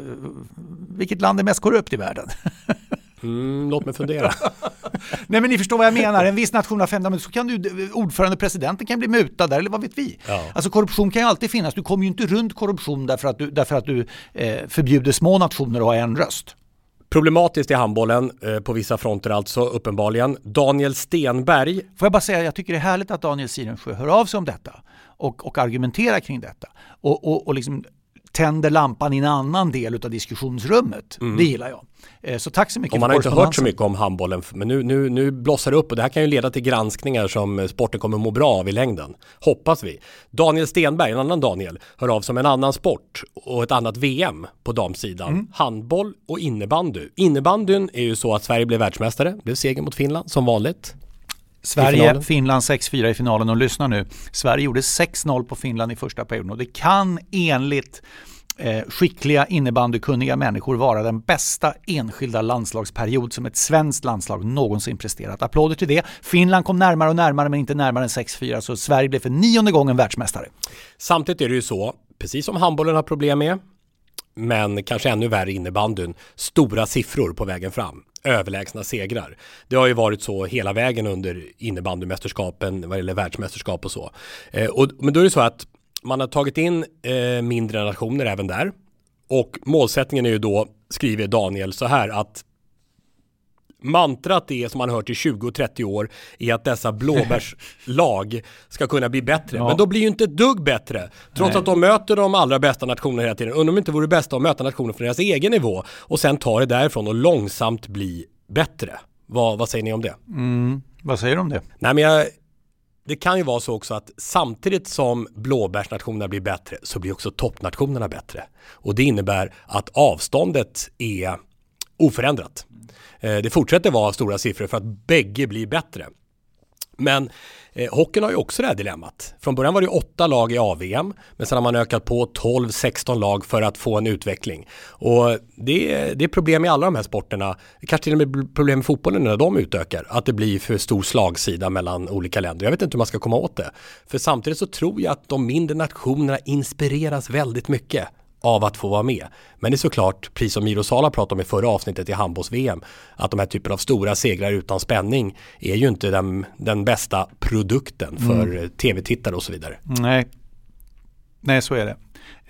vilket land är mest korrupt i världen? Mm, låt mig fundera. Nej men ni förstår vad jag menar, en viss nation har 15 så kan du, ordförande presidenten kan bli mutad där eller vad vet vi. Ja. Alltså korruption kan ju alltid finnas, du kommer ju inte runt korruption därför att du, därför att du eh, förbjuder små nationer att ha en röst. Problematiskt i handbollen eh, på vissa fronter alltså uppenbarligen. Daniel Stenberg. Får jag bara säga, jag tycker det är härligt att Daniel Silensjö hör av sig om detta och, och argumenterar kring detta. Och, och, och liksom tänder lampan i en annan del av diskussionsrummet. Mm. Det gillar jag. Eh, Så tack så mycket Och man har inte hört så mycket om handbollen men nu, nu, nu blossar det upp och det här kan ju leda till granskningar som eh, sporten kommer må bra av i längden. Hoppas vi. Daniel Stenberg, en annan Daniel, hör av sig om en annan sport och ett annat VM på damsidan. Mm. Handboll och innebandy. Innebandyn är ju så att Sverige blev världsmästare, blev seger mot Finland som vanligt. Sverige. Finland 6-4 i finalen och lyssna nu. Sverige gjorde 6-0 på Finland i första perioden och det kan enligt eh, skickliga innebandykunniga människor vara den bästa enskilda landslagsperiod som ett svenskt landslag någonsin presterat. Applåder till det. Finland kom närmare och närmare men inte närmare än 6-4 så Sverige blev för nionde gången världsmästare. Samtidigt är det ju så, precis som handbollen har problem med, men kanske ännu värre innebandyn, stora siffror på vägen fram. Överlägsna segrar. Det har ju varit så hela vägen under innebandymästerskapen vad gäller världsmästerskap och så. Eh, och, men då är det så att man har tagit in eh, mindre nationer även där. Och målsättningen är ju då, skriver Daniel så här att Mantrat är som man hört i 20 och 30 år är att dessa blåbärslag ska kunna bli bättre. Ja. Men de blir ju inte ett dugg bättre. Trots Nej. att de möter de allra bästa nationerna hela tiden. Undrar om det inte vore bäst att möta nationer för deras egen nivå och sen ta det därifrån och långsamt bli bättre. Vad, vad säger ni om det? Mm. Vad säger du om det? Nej men jag, det kan ju vara så också att samtidigt som blåbärsnationerna blir bättre så blir också toppnationerna bättre. Och det innebär att avståndet är oförändrat. Eh, det fortsätter vara stora siffror för att bägge blir bättre. Men eh, hockeyn har ju också det här dilemmat. Från början var det åtta lag i AVM, men sen har man ökat på 12-16 lag för att få en utveckling. Och det är, det är problem i alla de här sporterna. Det kanske till och med blir problem i fotbollen när de utökar, att det blir för stor slagsida mellan olika länder. Jag vet inte hur man ska komma åt det. För samtidigt så tror jag att de mindre nationerna inspireras väldigt mycket av att få vara med. Men det är såklart, precis som Miro Sala pratade om i förra avsnittet i handbolls-VM, att de här typen av stora segrar utan spänning är ju inte den, den bästa produkten för Mm. tv-tittare och så vidare. Nej, Nej så är det.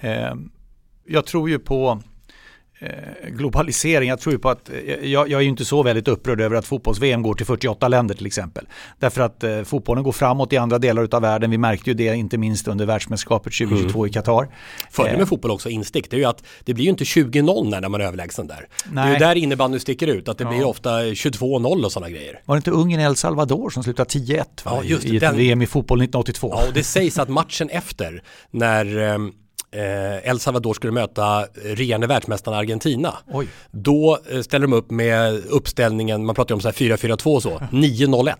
Eh, jag tror ju på globalisering. Jag tror ju på att, eh, jag, jag är ju inte så väldigt upprörd över att fotbolls-VM går till 48 länder till exempel. Därför att eh, fotbollen går framåt i andra delar av världen. Vi märkte ju det inte minst under världsmästerskapet 2022 i Qatar. Fördelen Eh, med fotboll också instick, det är ju att det blir ju inte 20-0 när man är överlägsen där. Det är ju Nej. där innebandyn sticker ut, att det Ja. blir ofta 22-0 och sådana grejer. Var det inte Ungern El Salvador som slutade 10-1 va? Ja, just det, i ett den- VM i fotboll 1982? Ja, och det sägs att matchen efter, när ehm, eh, El Salvador skulle möta eh, regerande världsmästarna Argentina. Oj. Då eh, ställer de upp med uppställningen, man pratar ju om så här 4-4-2 och så, 9-0-1.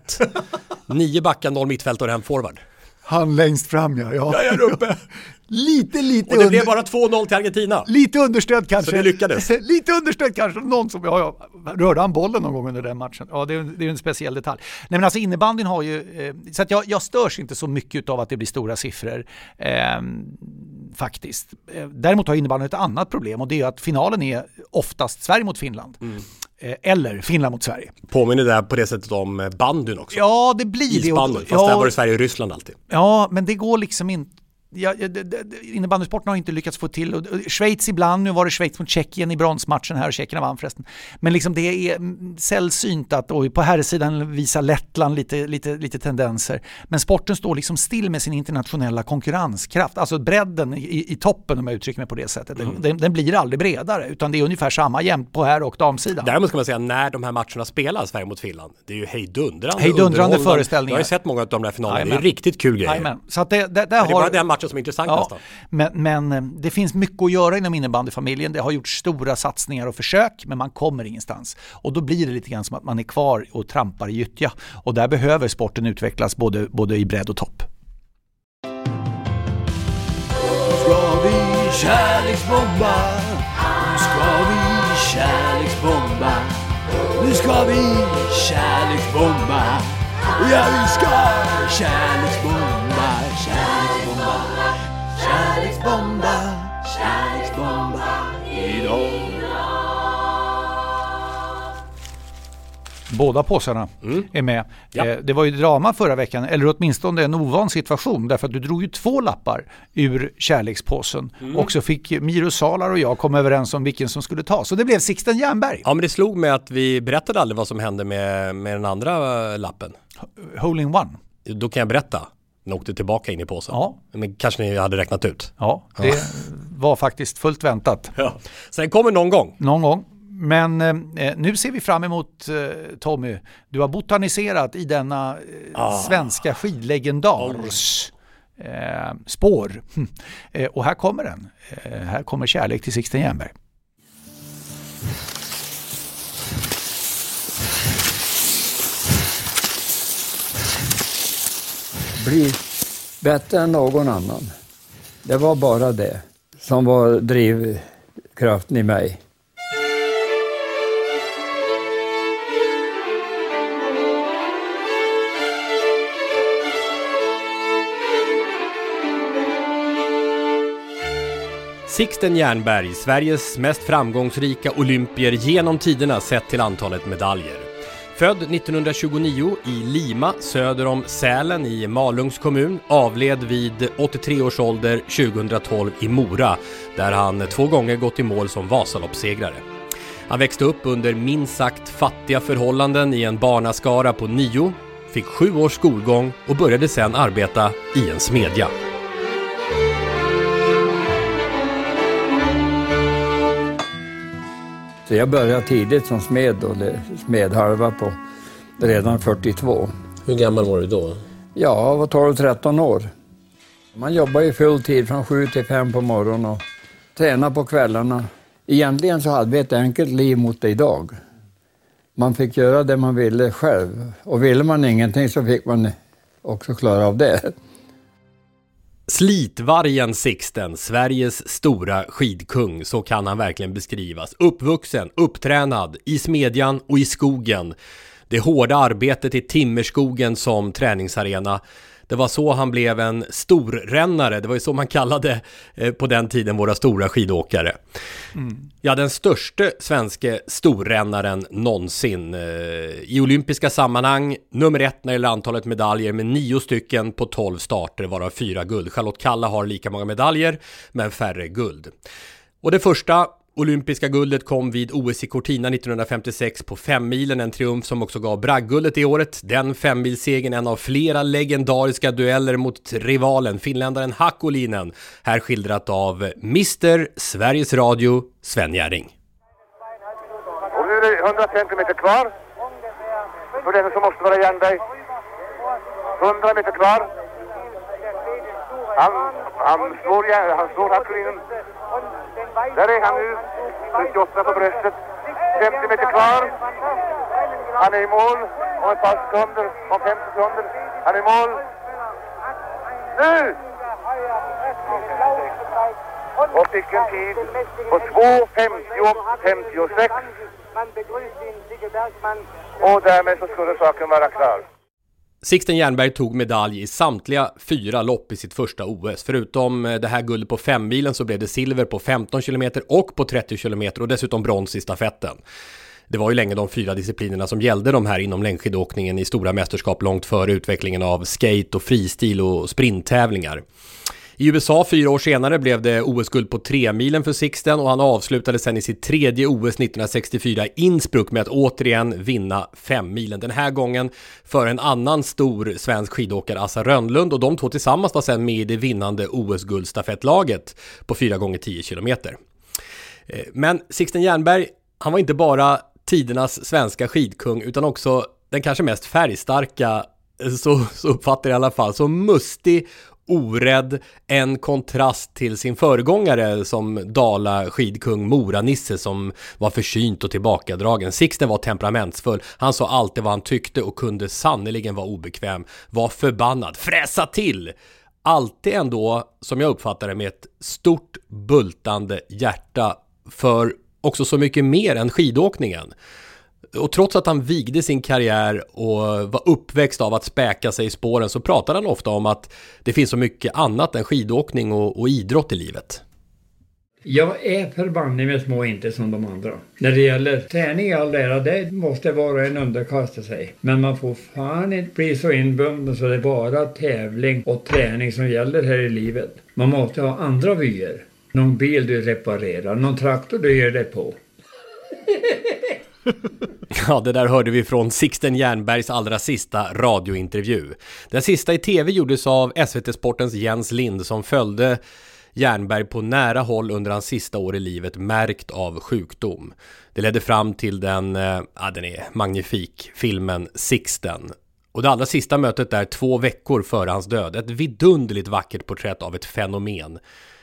Nio backar, noll mittfält och en forward. Han längst fram ja. ja. Jag är uppe. lite, lite Och det blev bara 2-0 till Argentina. Lite understöd kanske. Så det lyckades. Lite understöd kanske. Någon som, ja, ja, rörde han bollen någon gång under den matchen? Ja, det är, det är en speciell detalj. Nej men alltså innebandyn har ju, eh, så att jag, jag störs inte så mycket av att det blir stora siffror. Eh, faktiskt. Eh, Däremot har innebandyn ett annat problem och det är att finalen är oftast Sverige mot Finland. Mm. Eh, eller Finland mot Sverige. Påminner där på det sättet om eh, bandyn också. Ja, det blir det. Isbandyn, fast Ja. där var det Sverige och Ryssland alltid. Ja, men det går liksom inte. Ja, det- det- det- innebandysporten har inte lyckats få till, och Schweiz ibland, nu var det Schweiz mot Tjeckien i bronsmatchen här och tjeckerna vann förresten. Men liksom det är mm, sällsynt att, och på här sidan visar Lettland lite, lite, lite tendenser. Men sporten står liksom still med sin internationella konkurrenskraft, alltså bredden i, i toppen om jag uttrycker mig på det sättet. Den, den, den blir aldrig bredare utan det är ungefär samma jämt på här och damsidan. Däremot ska man säga när de här matcherna spelas, Sverige mot Finland, det är ju hejdundrande Hejdundrande föreställningar. Jag har ju sett många av de där finalerna, det är riktigt kul grejer. Så att det, det, där det är bara den matchen som är intressant Ja, nästan. men, men eh, det finns mycket att göra inom innebandyfamiljen. Det har gjorts stora satsningar och försök, men man kommer ingenstans. Och då blir det lite grann som att man är kvar och trampar i gyttja. Och där behöver sporten utvecklas både, både i bredd och topp. ska vi kärleksbomba Nu ska vi kärleksbomba Nu ska vi kärleksbomba Ja, vi ska Kärleksbomba Kärleksbomba Kärleksbomba Idag Båda påsarna är med. Ja. Eh, Det var ju drama förra veckan, eller åtminstone en ovan situation därför att du drog ju två lappar ur kärlekspåsen och så fick Miro Salar och jag komma överens om vilken som skulle tas. Så det blev Sixten Jernberg. Ja men det slog mig att vi berättade aldrig vad som hände med, med den andra lappen. Hole in one. Då kan jag berätta. Den åkte tillbaka in i påsen. Ja. Men kanske ni hade räknat ut. Ja, det var faktiskt fullt väntat. Ja. Så den kommer någon gång. Någon gång. Men eh, nu ser vi fram emot eh, Tommy. Du har botaniserat i denna eh, Ah. svenska skidlegendars eh, spår. Eh, och här kommer den. Eh, här kommer kärlek till Sixten Jernberg. Bli bättre än någon annan. Det var bara det som var drivkraften i mig. Sixten Jernberg, Sveriges mest framgångsrika olympier genom tiderna sett till antalet medaljer. Född 1929 i Lima söder om Sälen i Malungs kommun, avled vid 83 års ålder 2012 i Mora, där han två gånger gått i mål som Vasaloppssegrare. Han växte upp under minst sagt fattiga förhållanden i en barnaskara på nio, fick sju års skolgång och började sedan arbeta i en smedja. Så jag började tidigt som smed och smedhalva på redan 42. Hur gammal var du då? Ja, jag var 12-13 år. Man jobbar ju full tid från 7 till 5 på morgonen och tränar på kvällarna. Egentligen så hade vi ett enkelt liv mot det idag. Man fick göra det man ville själv och ville man ingenting så fick man också klara av det. Slitvargen Sixten, Sveriges stora skidkung, så kan han verkligen beskrivas. Uppvuxen, upptränad, i smedjan och i skogen. Det hårda arbetet i timmerskogen som träningsarena. Det var så han blev en storrännare, det var ju så man kallade eh, på den tiden våra stora skidåkare. Ja, den största svenska storrännaren någonsin. Eh, I olympiska sammanhang, nummer ett när det gäller antalet medaljer med nio stycken på tolv starter, varav fyra guld. Charlotte Kalla har lika många medaljer, men färre guld. Och det första olympiska guldet kom vid OS i Cortina 1956 på femmilen, en triumf som också gav bragdguldet det året. Den femmilssegern, en av flera legendariska dueller mot rivalen, finländaren Hakolinen, här skildrat av Mr Sveriges Radio, Sven Jerring. Och nu är det 150 meter kvar. För den som måste vara Jernberg. 100 meter kvar. Han, han slår, han slår Hakkolinen. Där är han nu. 38 på bröstet. 50 meter kvar. Han är i mål om ett par sekunder. Om 50 sekunder. Han är i mål. Nu! Och fick en tid på 2.50.56. Och därmed så skulle saken vara klar. Sixten Jernberg tog medalj i samtliga fyra lopp i sitt första OS. Förutom eh, det här guldet på femmilen så blev det silver på 15 km och på 30 km och dessutom brons i stafetten. Det var ju länge de fyra disciplinerna som gällde de här inom längdskidåkningen i stora mästerskap långt före utvecklingen av skate och fristil och sprinttävlingar. I USA fyra år senare blev det OS-guld på tremilen för Sixten och han avslutade sen i sitt tredje OS 1964 i Innsbruck med att återigen vinna femmilen. Den här gången för en annan stor svensk skidåkare, Assa Rönnlund, och de två tillsammans var sen med i det vinnande OS-guldstafettlaget på 4 gånger 10 kilometer. Eh, men Sixten Jernberg, han var inte bara tidernas svenska skidkung utan också den kanske mest färgstarka, eh, så, så uppfattar jag i alla fall, så mustig, orädd, en kontrast till sin föregångare som Dala skidkung Mora-Nisse som var försynt och tillbakadragen. Sixten var temperamentsfull, han sa alltid vad han tyckte och kunde sannerligen vara obekväm, var förbannad, fräsa till! Alltid ändå, som jag uppfattar det, med ett stort bultande hjärta för också så mycket mer än skidåkningen. Och trots att han vigde sin karriär och var uppväxt av att späka sig i spåren så pratade han ofta om att det finns så mycket annat än skidåkning och, och idrott i livet. Jag är förbanne med små inte som de andra. När det gäller träning i all ära, det måste var och en underkasta sig. Men man får fan inte bli så inbunden så det är bara tävling och träning som gäller här i livet. Man måste ha andra vyer. Någon bil du reparerar, någon traktor du ger dig på. Ja, det där hörde vi från Sixten Jernbergs allra sista radiointervju. Den sista i tv gjordes av SVT Sportens Jens Lind som följde Jernberg på nära håll under hans sista år i livet märkt av sjukdom. Det ledde fram till den, eh, ja den är magnifik, filmen Sixten. Och det allra sista mötet där två veckor före hans död, ett vidunderligt vackert porträtt av ett fenomen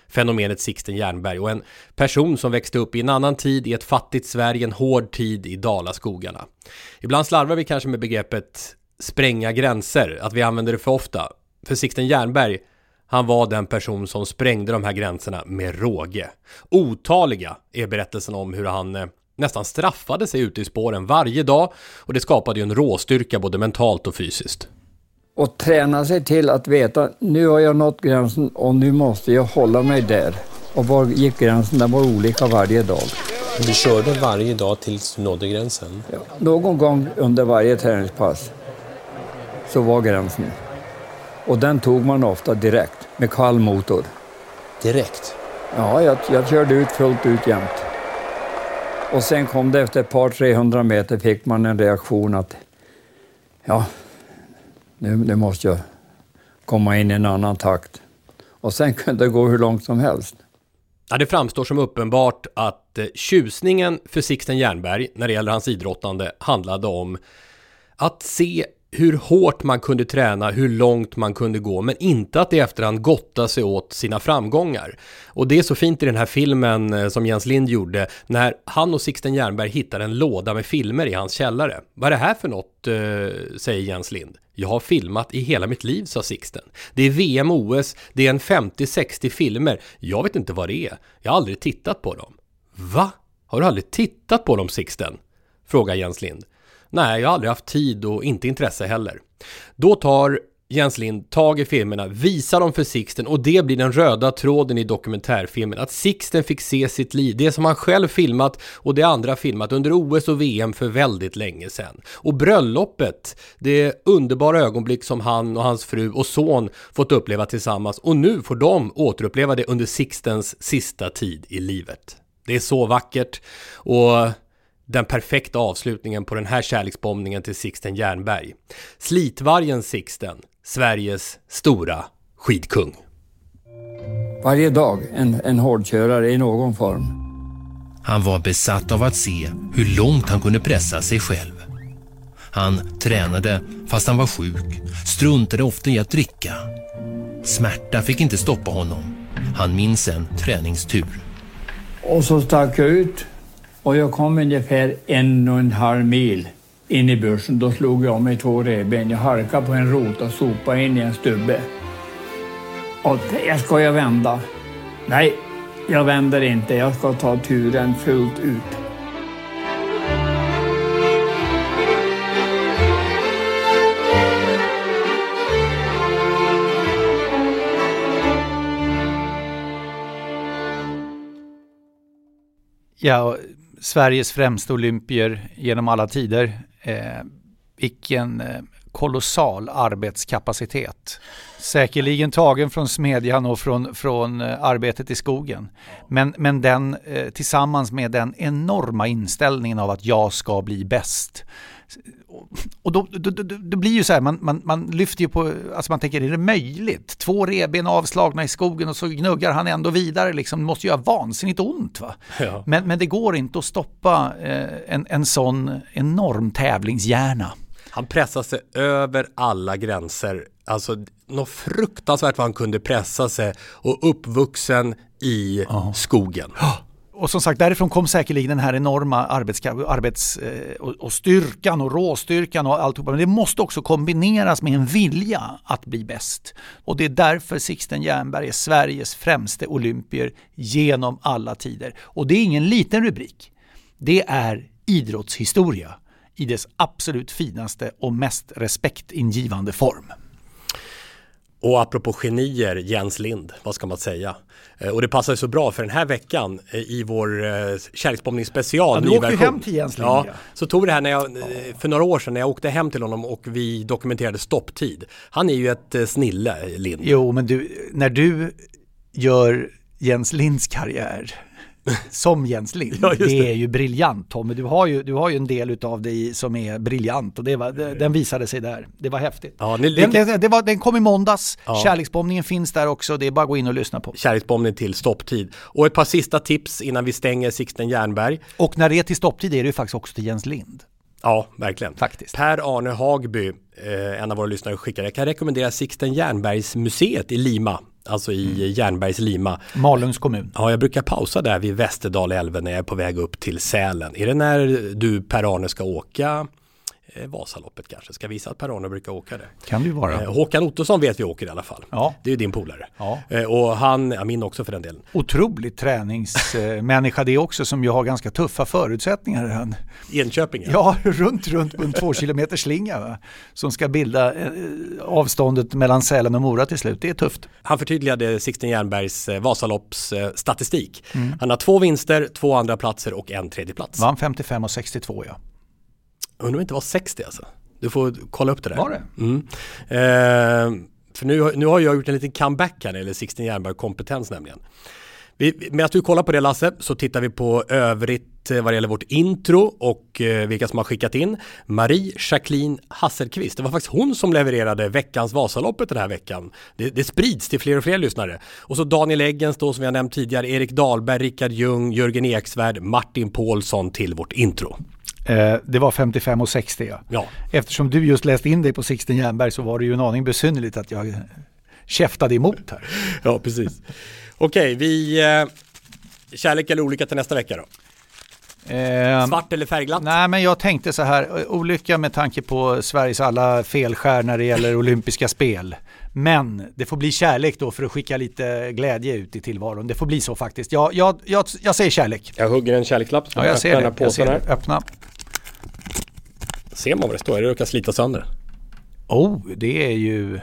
fenomenet Sixten Jernberg och en person som växte upp i en annan tid i ett fattigt Sverige, en hård tid i Dalaskogarna. Ibland slarvar vi kanske med begreppet spränga gränser, att vi använder det för ofta. För Sixten Jernberg, han var den person som sprängde de här gränserna med råge. Otaliga är berättelsen om hur han eh, nästan straffade sig ute i spåren varje dag och det skapade ju en råstyrka både mentalt och fysiskt och träna sig till att veta nu har jag nått gränsen och nu måste jag hålla mig där. Och var gick gränsen? Den var olika varje dag. Du körde varje dag tills du nådde gränsen? Ja, någon gång under varje träningspass så var gränsen. Och den tog man ofta direkt med kall motor. Direkt? Ja, jag, jag körde ut fullt ut jämt. Och sen kom det efter ett par 300 meter fick man en reaktion att ja, nu, nu måste jag komma in i en annan takt. Och sen kunde det gå hur långt som helst. Ja, det framstår som uppenbart att eh, tjusningen för Sixten Jernberg när det gäller hans idrottande handlade om att se hur hårt man kunde träna, hur långt man kunde gå, men inte att i efterhand gotta sig åt sina framgångar. Och det är så fint i den här filmen eh, som Jens Lind gjorde, när han och Sixten Jernberg hittar en låda med filmer i hans källare. Vad är det här för något, eh, säger Jens Lind. Jag har filmat i hela mitt liv, sa Sixten. Det är VM, OS, det är en 50-60 filmer. Jag vet inte vad det är. Jag har aldrig tittat på dem. Va? Har du aldrig tittat på dem, Sixten? Frågar Jens Lind. Nej, jag har aldrig haft tid och inte intresse heller. Då tar Jens Lind tag i filmerna, visa dem för Sixten och det blir den röda tråden i dokumentärfilmen. Att Sixten fick se sitt liv, det som han själv filmat och det andra filmat under OS och VM för väldigt länge sedan. Och bröllopet, det underbara ögonblick som han och hans fru och son fått uppleva tillsammans och nu får de återuppleva det under Sixtens sista tid i livet. Det är så vackert och den perfekta avslutningen på den här kärleksbombningen till Sixten Jernberg. Slitvargen Sixten, Sveriges stora skidkung. Varje dag en, en hårdkörare i någon form. Han var besatt av att se hur långt han kunde pressa sig själv. Han tränade fast han var sjuk, struntade ofta i att dricka. Smärta fick inte stoppa honom. Han minns en träningstur. Och så stack jag ut och jag kom ungefär en och en halv mil in i börsen. Då slog jag mig två revben. Jag halkade på en rot och sopade in i en stubbe. Och jag ska jag vända? Nej, jag vänder inte. Jag ska ta turen fullt ut. Ja, Sveriges främsta olympier genom alla tider. Eh, vilken eh, kolossal arbetskapacitet. Säkerligen tagen från smedjan och från, från eh, arbetet i skogen. Men, men den eh, tillsammans med den enorma inställningen av att jag ska bli bäst och då, då, då, då, blir ju så här, man, man, man lyfter ju på, alltså man tänker är det möjligt? Två reben avslagna i skogen och så gnuggar han ändå vidare liksom, det måste ju göra vansinnigt ont va? Ja. Men, men det går inte att stoppa eh, en, en sån enorm tävlingshjärna. Han pressade sig över alla gränser, alltså något fruktansvärt vad han kunde pressa sig och uppvuxen i oh. skogen. Oh och som sagt, därifrån kom säkerligen den här enorma arbets, arbets och, och, styrkan och råstyrkan och alltihopa. Men det måste också kombineras med en vilja att bli bäst. Och det är därför Sixten Jernberg är Sveriges främste olympier genom alla tider. Och det är ingen liten rubrik. Det är idrottshistoria i dess absolut finaste och mest respektingivande form. Och apropå genier, Jens Lind, vad ska man säga? Eh, Och det passar ju så bra för den här veckan eh, i vår eh, kärleksbombning special. Ja, du version. hem till Jens Lind, Ja, så tog vi det här när jag, för några år sedan när jag åkte hem till honom och vi dokumenterade stopptid. Han är ju ett snille, Lind. Jo, men du, när du gör Jens Linds karriär som Jens Lind, Ja, det. det. är ju briljant Tommy. Du har ju, du har ju en del utav dig som är briljant och det var, det, den visade sig där. Det var häftigt. Ja, ni Den, det var, den kom i måndags, Ja. kärleksbombningen finns där också, det är bara att gå in och lyssna på. Kärleksbombning till stopptid. Och ett par sista tips innan vi stänger Sixten Jernberg. Och när det är till stopptid är det ju faktiskt också till Jens Lind. Ja, verkligen. Faktiskt. Per-Arne Hagby, eh, en av våra lyssnare, skickade. Jag kan rekommendera Sixten Jernbergs museet i Lima. Alltså i Mm. Jernbergs Lima. Malungs kommun. Ja, jag brukar pausa där vid Västerdalälven när jag är på väg upp till Sälen. Är det när du Per-Arne ska åka Vasaloppet kanske? Ska visa att Per-Arne brukar åka det. Kan det ju vara. Eh, Håkan Ottosson vet vi åker i alla fall. Ja. Det är ju din polare. Ja. Eh, och han, ja, min också för den delen. Otroligt träningsmänniska det också som ju har ganska tuffa förutsättningar. Han, Enköping Ja, runt, runt på en två kilometer slinga va? som ska bilda eh, avståndet mellan Sälen och Mora till slut. Det är tufft. Han förtydligade Sixten Jernbergs eh, Vasalopps eh, statistik. Mm. Han har två vinster, två andra platser och en tredje plats. Vann 55 och 62 ja. Undrar om det inte var 60 alltså. Du får kolla upp det där. Var det? Mm. Eh, för nu, nu har jag gjort en liten comeback här när det gäller Sixten Jernberg kompetens nämligen. Vi, medan du kollar på det Lasse så tittar vi på övrigt eh, vad det gäller vårt intro och eh, vilka som har skickat in. Marie Jacqueline Hasselqvist, det var faktiskt hon som levererade veckans Vasaloppet den här veckan. Det, det sprids till fler och fler lyssnare. Och så Daniel Eggens då som vi har nämnt tidigare, Erik Dahlberg, Rickard Ljung, Jörgen Eksvärd, Martin Paulsson till vårt intro. Eh, det var 55 och 60 ja. Ja. Eftersom du just läste in dig på Sixten Jernberg så var det ju en aning besynnerligt att jag käftade emot här. Ja, precis. Okej, vi... Eh, kärlek eller olika till nästa vecka då? Eh, Svart eller färgglatt? Nej, men jag tänkte så här, olycka med tanke på Sveriges alla felskär när det gäller olympiska spel. Men det får bli kärlek då för att skicka lite glädje ut i tillvaron. Det får bli så faktiskt. Jag, jag, jag, jag säger kärlek. Jag hugger en kärlekslapp. Ja, jag ser det. Jag ser det. Öppna. Ser man vad det står? Det råkar slita sönder. Oh, det är ju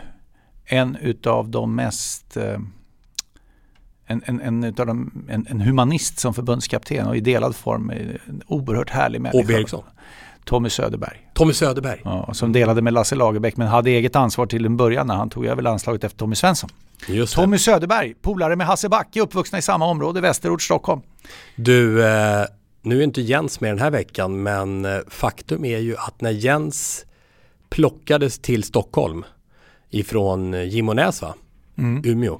en utav de mest eh, en, en, en, utav de, en, en humanist som förbundskapten och i delad form eh, en oerhört härlig människa. Åby Eriksson. Tommy Söderberg. Tommy Söderberg. Ja, som delade med Lasse Lagerbäck men hade eget ansvar till en början när han tog över landslaget efter Tommy Svensson. Just Tommy Söderberg, polare med Hasse Backe, uppvuxna i samma område, Västerort, Stockholm. Du, eh, nu är inte Jens med den här veckan men eh, faktum är ju att när Jens plockades till Stockholm ifrån eh, Gimonäs va? Mm. Umeå.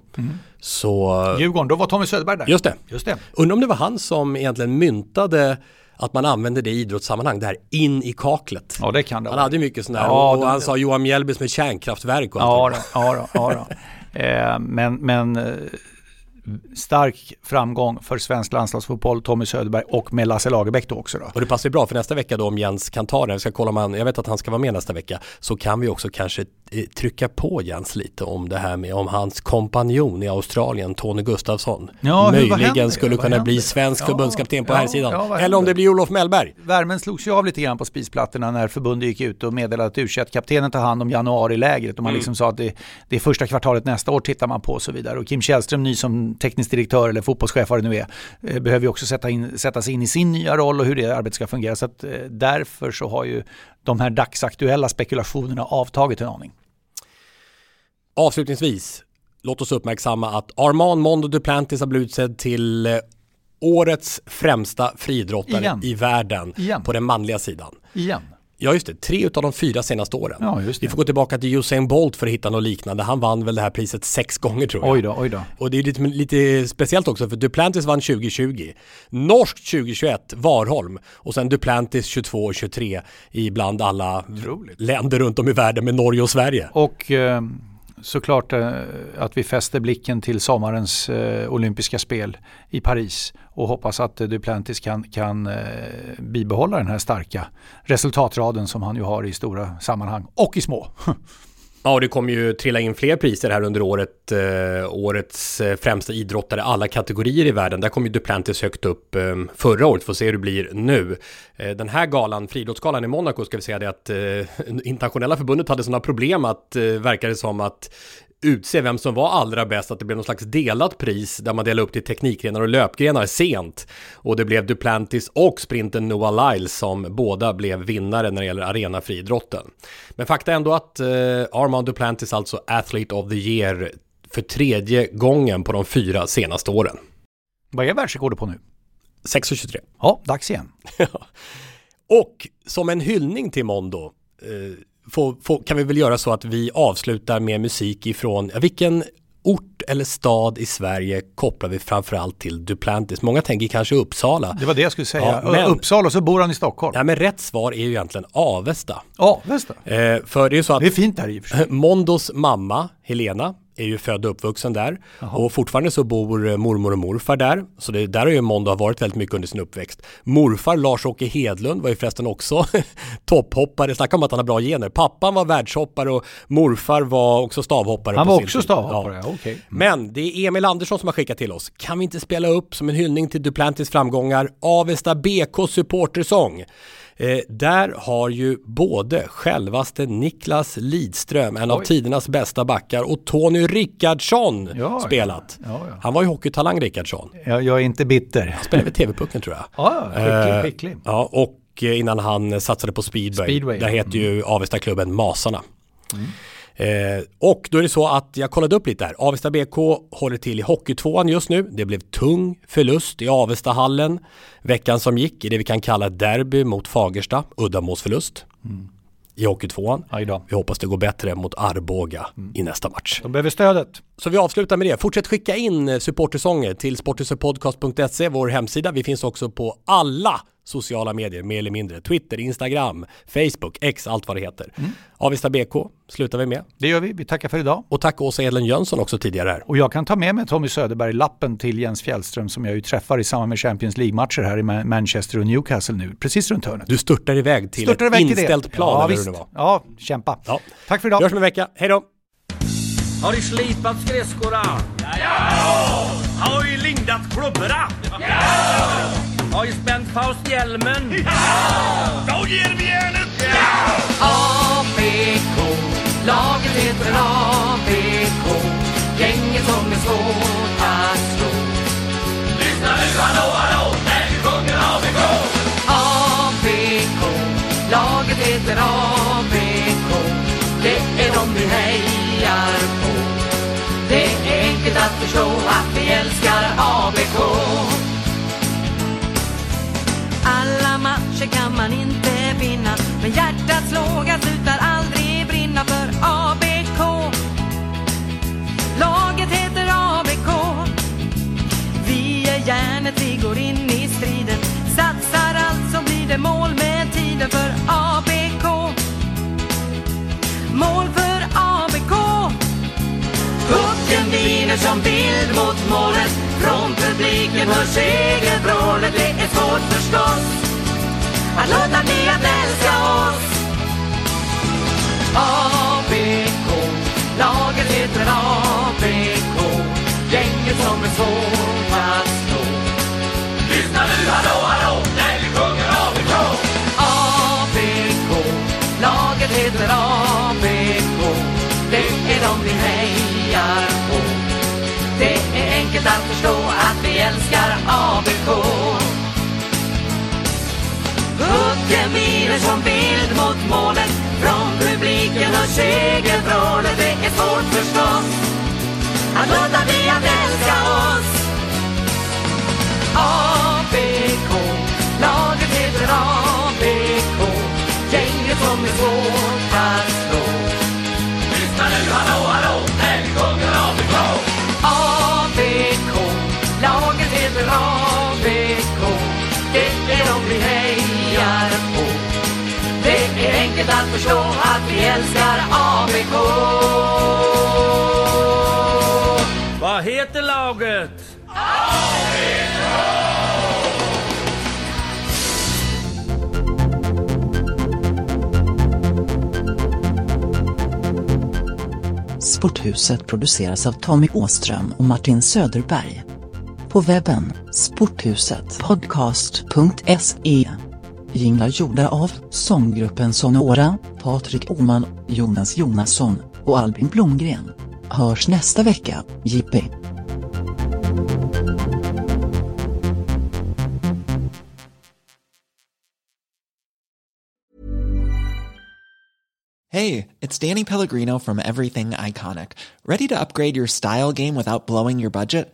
Så... Djurgården, då var Tommy Söderberg där. Just det. Just det. Undrar om det var han som egentligen myntade att man använder det i idrottssammanhang, det här in i kaklet. Ja, det kan det Han vara. hade mycket sådana här, Ja, och han sa Johan Mjällby som ett kärnkraftverk och Ja, då, ja, då, ja då. Eh, men, men eh, stark framgång för svensk landslagsfotboll, Tommy Söderberg och med Lasse Lagerbäck då också. Då. Och det passar ju bra för nästa vecka då om Jens kan ta det. Jag ska kolla om han, jag vet att han ska vara med nästa vecka. Så kan vi också kanske eh, trycka på Jens lite om det här med om hans kompanjon i Australien, Tony Gustafsson. Ja, möjligen skulle kunna bli svensk Ja, förbundskapten på ja, här sidan. ja, Eller om det blir Olof Mellberg. Värmen slogs ju av lite grann på spisplattorna när förbundet gick ut och meddelade att u kaptenen tar hand om januarilägret och man Mm. liksom sa att det, det är första kvartalet nästa år tittar man på och så vidare. Och Kim Källström, ny som teknisk direktör eller fotbollschef vad det nu är, eh, behöver ju också sätta, in, sätta sig in i sin nya roll och hur det arbetet ska fungera. Så att, eh, därför så har ju de här dagsaktuella spekulationerna avtagit en aning. Avslutningsvis, låt oss uppmärksamma att Armand Mondo Duplantis har blivit utsedd till eh, årets främsta friidrottare i världen Igen. på den manliga sidan. Igen. Ja just det, tre utav de fyra senaste åren. Ja. Vi får gå tillbaka till Usain Bolt för att hitta något liknande. Han vann väl det här priset sex gånger tror jag. Oj då, oj då. Och det är lite, lite speciellt också för Duplantis vann 2020, Norskt 2021, Warholm och sen Duplantis 22 och 23 i bland alla länder runt om i världen med Norge och Sverige. Och eh, såklart eh, att vi fäster blicken till sommarens eh, olympiska spel i Paris och hoppas att Duplantis kan, kan eh, bibehålla den här starka resultatraden som han ju har i stora sammanhang och i små. Ja, och det kommer ju trilla in fler priser här under året. Eh, årets eh, främsta idrottare, alla kategorier i världen. Där kom ju Duplantis högt upp eh, förra året, får se hur det blir nu. Eh, den här galan, friidrottsgalan i Monaco, ska vi säga det att eh, internationella förbundet hade sådana problem att, eh, verkar det som att utse vem som var allra bäst, att det blev någon slags delat pris där man delade upp till teknikgrenar och löpgrenar sent. Och det blev Duplantis och sprinten Noah Lyles som båda blev vinnare när det gäller arenafriidrotten. Men fakta är ändå att eh, Armand Duplantis alltså Athlete of the Year för tredje gången på de fyra senaste åren. Vad är världsrekordet på nu? 6.23. Ja, dags igen. och som en hyllning till Mondo eh, får, får, kan vi väl göra så att vi avslutar med musik ifrån, ja, vilken ort eller stad i Sverige kopplar vi framförallt till Duplantis? Många tänker kanske Uppsala. Det var det jag skulle säga. Ja, men, Uppsala och så bor han i Stockholm. Ja, men rätt svar är ju egentligen Avesta. Avesta? Eh, för det är så att det är fint där i och för sig. Mondos mamma, Helena, är ju född och uppvuxen där. Jaha. Och fortfarande så bor mormor och morfar där. Så det, där har ju Mondo varit väldigt mycket under sin uppväxt. Morfar Lars-Åke Hedlund var ju förresten också topphoppare. Snacka om att han har bra gener. Pappan var världshoppare och morfar var också stavhoppare. Han var också stavhoppare, ja. okej. Okay. Mm. Men det är Emil Andersson som har skickat till oss. Kan vi inte spela upp som en hyllning till Duplantis framgångar Avesta BK supportersång? Eh, där har ju både självaste Niklas Lidström, en Oj. av tidernas bästa backar, och Tony Rickardsson ja, spelat. Ja, ja. Han var ju hockeytalang Rickardsson. Ja, jag är inte bitter. Han spelade vid TV-pucken tror jag. Ja, skicklig, eh, skicklig. Ja, och eh, innan han satsade på speedway. speedway. Där heter mm. ju Avesta-klubben Masarna. Mm. Eh, och då är det så att jag kollade upp lite här. Avesta BK håller till i Hockeytvåan just nu. Det blev tung förlust i Avestahallen veckan som gick i det vi kan kalla derby mot Fagersta, uddamålsförlust. Mm. I Hockeytvåan. Vi hoppas det går bättre mot Arboga mm. i nästa match. De behöver stödet. Så vi avslutar med det. Fortsätt skicka in eh, supportersånger till sporthusetpodcast.se, vår hemsida. Vi finns också på alla sociala medier mer eller mindre. Twitter, Instagram, Facebook, X, allt vad det heter. Mm. Avesta BK slutar vi med. Det gör vi. Vi tackar för idag. Och tack Åsa Edlen Jönsson också tidigare här. Och jag kan ta med mig Tommy Söderberg-lappen till Jens Fjällström som jag ju träffar i samband med Champions League-matcher här i Manchester och Newcastle nu, precis runt hörnet. Du störtar iväg till störtar ett iväg inställt till plan ja, visst. hur det var. Ja, kämpa. Ja. Tack för idag. Vi hörs om en vecka. Hej då! Har du slipat skridskola? Ja! Har du lindat klubborna? Ja! Har ju spänt Faust-hjälmen. Ja! Då ger vi järnet! Ja! ABK, laget heter ABK. Gänget som är svårt att slå. Lyssna nu, hallå, hallå, när vi sjunger ABK. ABK, laget heter ABK. Det är de vi hejar på. Det är enkelt att förstå mål med tiden för ABK Mål för ABK Pucken viner som bild mot målet från publiken hörs segervrålet. Det är svårt förstås att låta bli att älska oss. ABK, laget heter ABK. Gänget som är svårt Pucken viner som bild mot målet. Från publiken och segervrålet. Det är svårt förstås att låta bli att älska oss. ABK, laget heter ABK. Gänget som är svårt att förstå att vi älskar ABK. Vad heter laget? Sporthuset produceras av Tommy Åström och Martin Söderberg. På webben sporthusetpodcast.se Jinglar gjorda av sånggruppen Sonora, Patrik Oman, Jonas Jonasson och Albin Blomgren. hörs nästa vecka, Jippi! Hej! Det it's Danny Pellegrino from Everything Iconic. Ready to upgrade your style game without blowing your budget?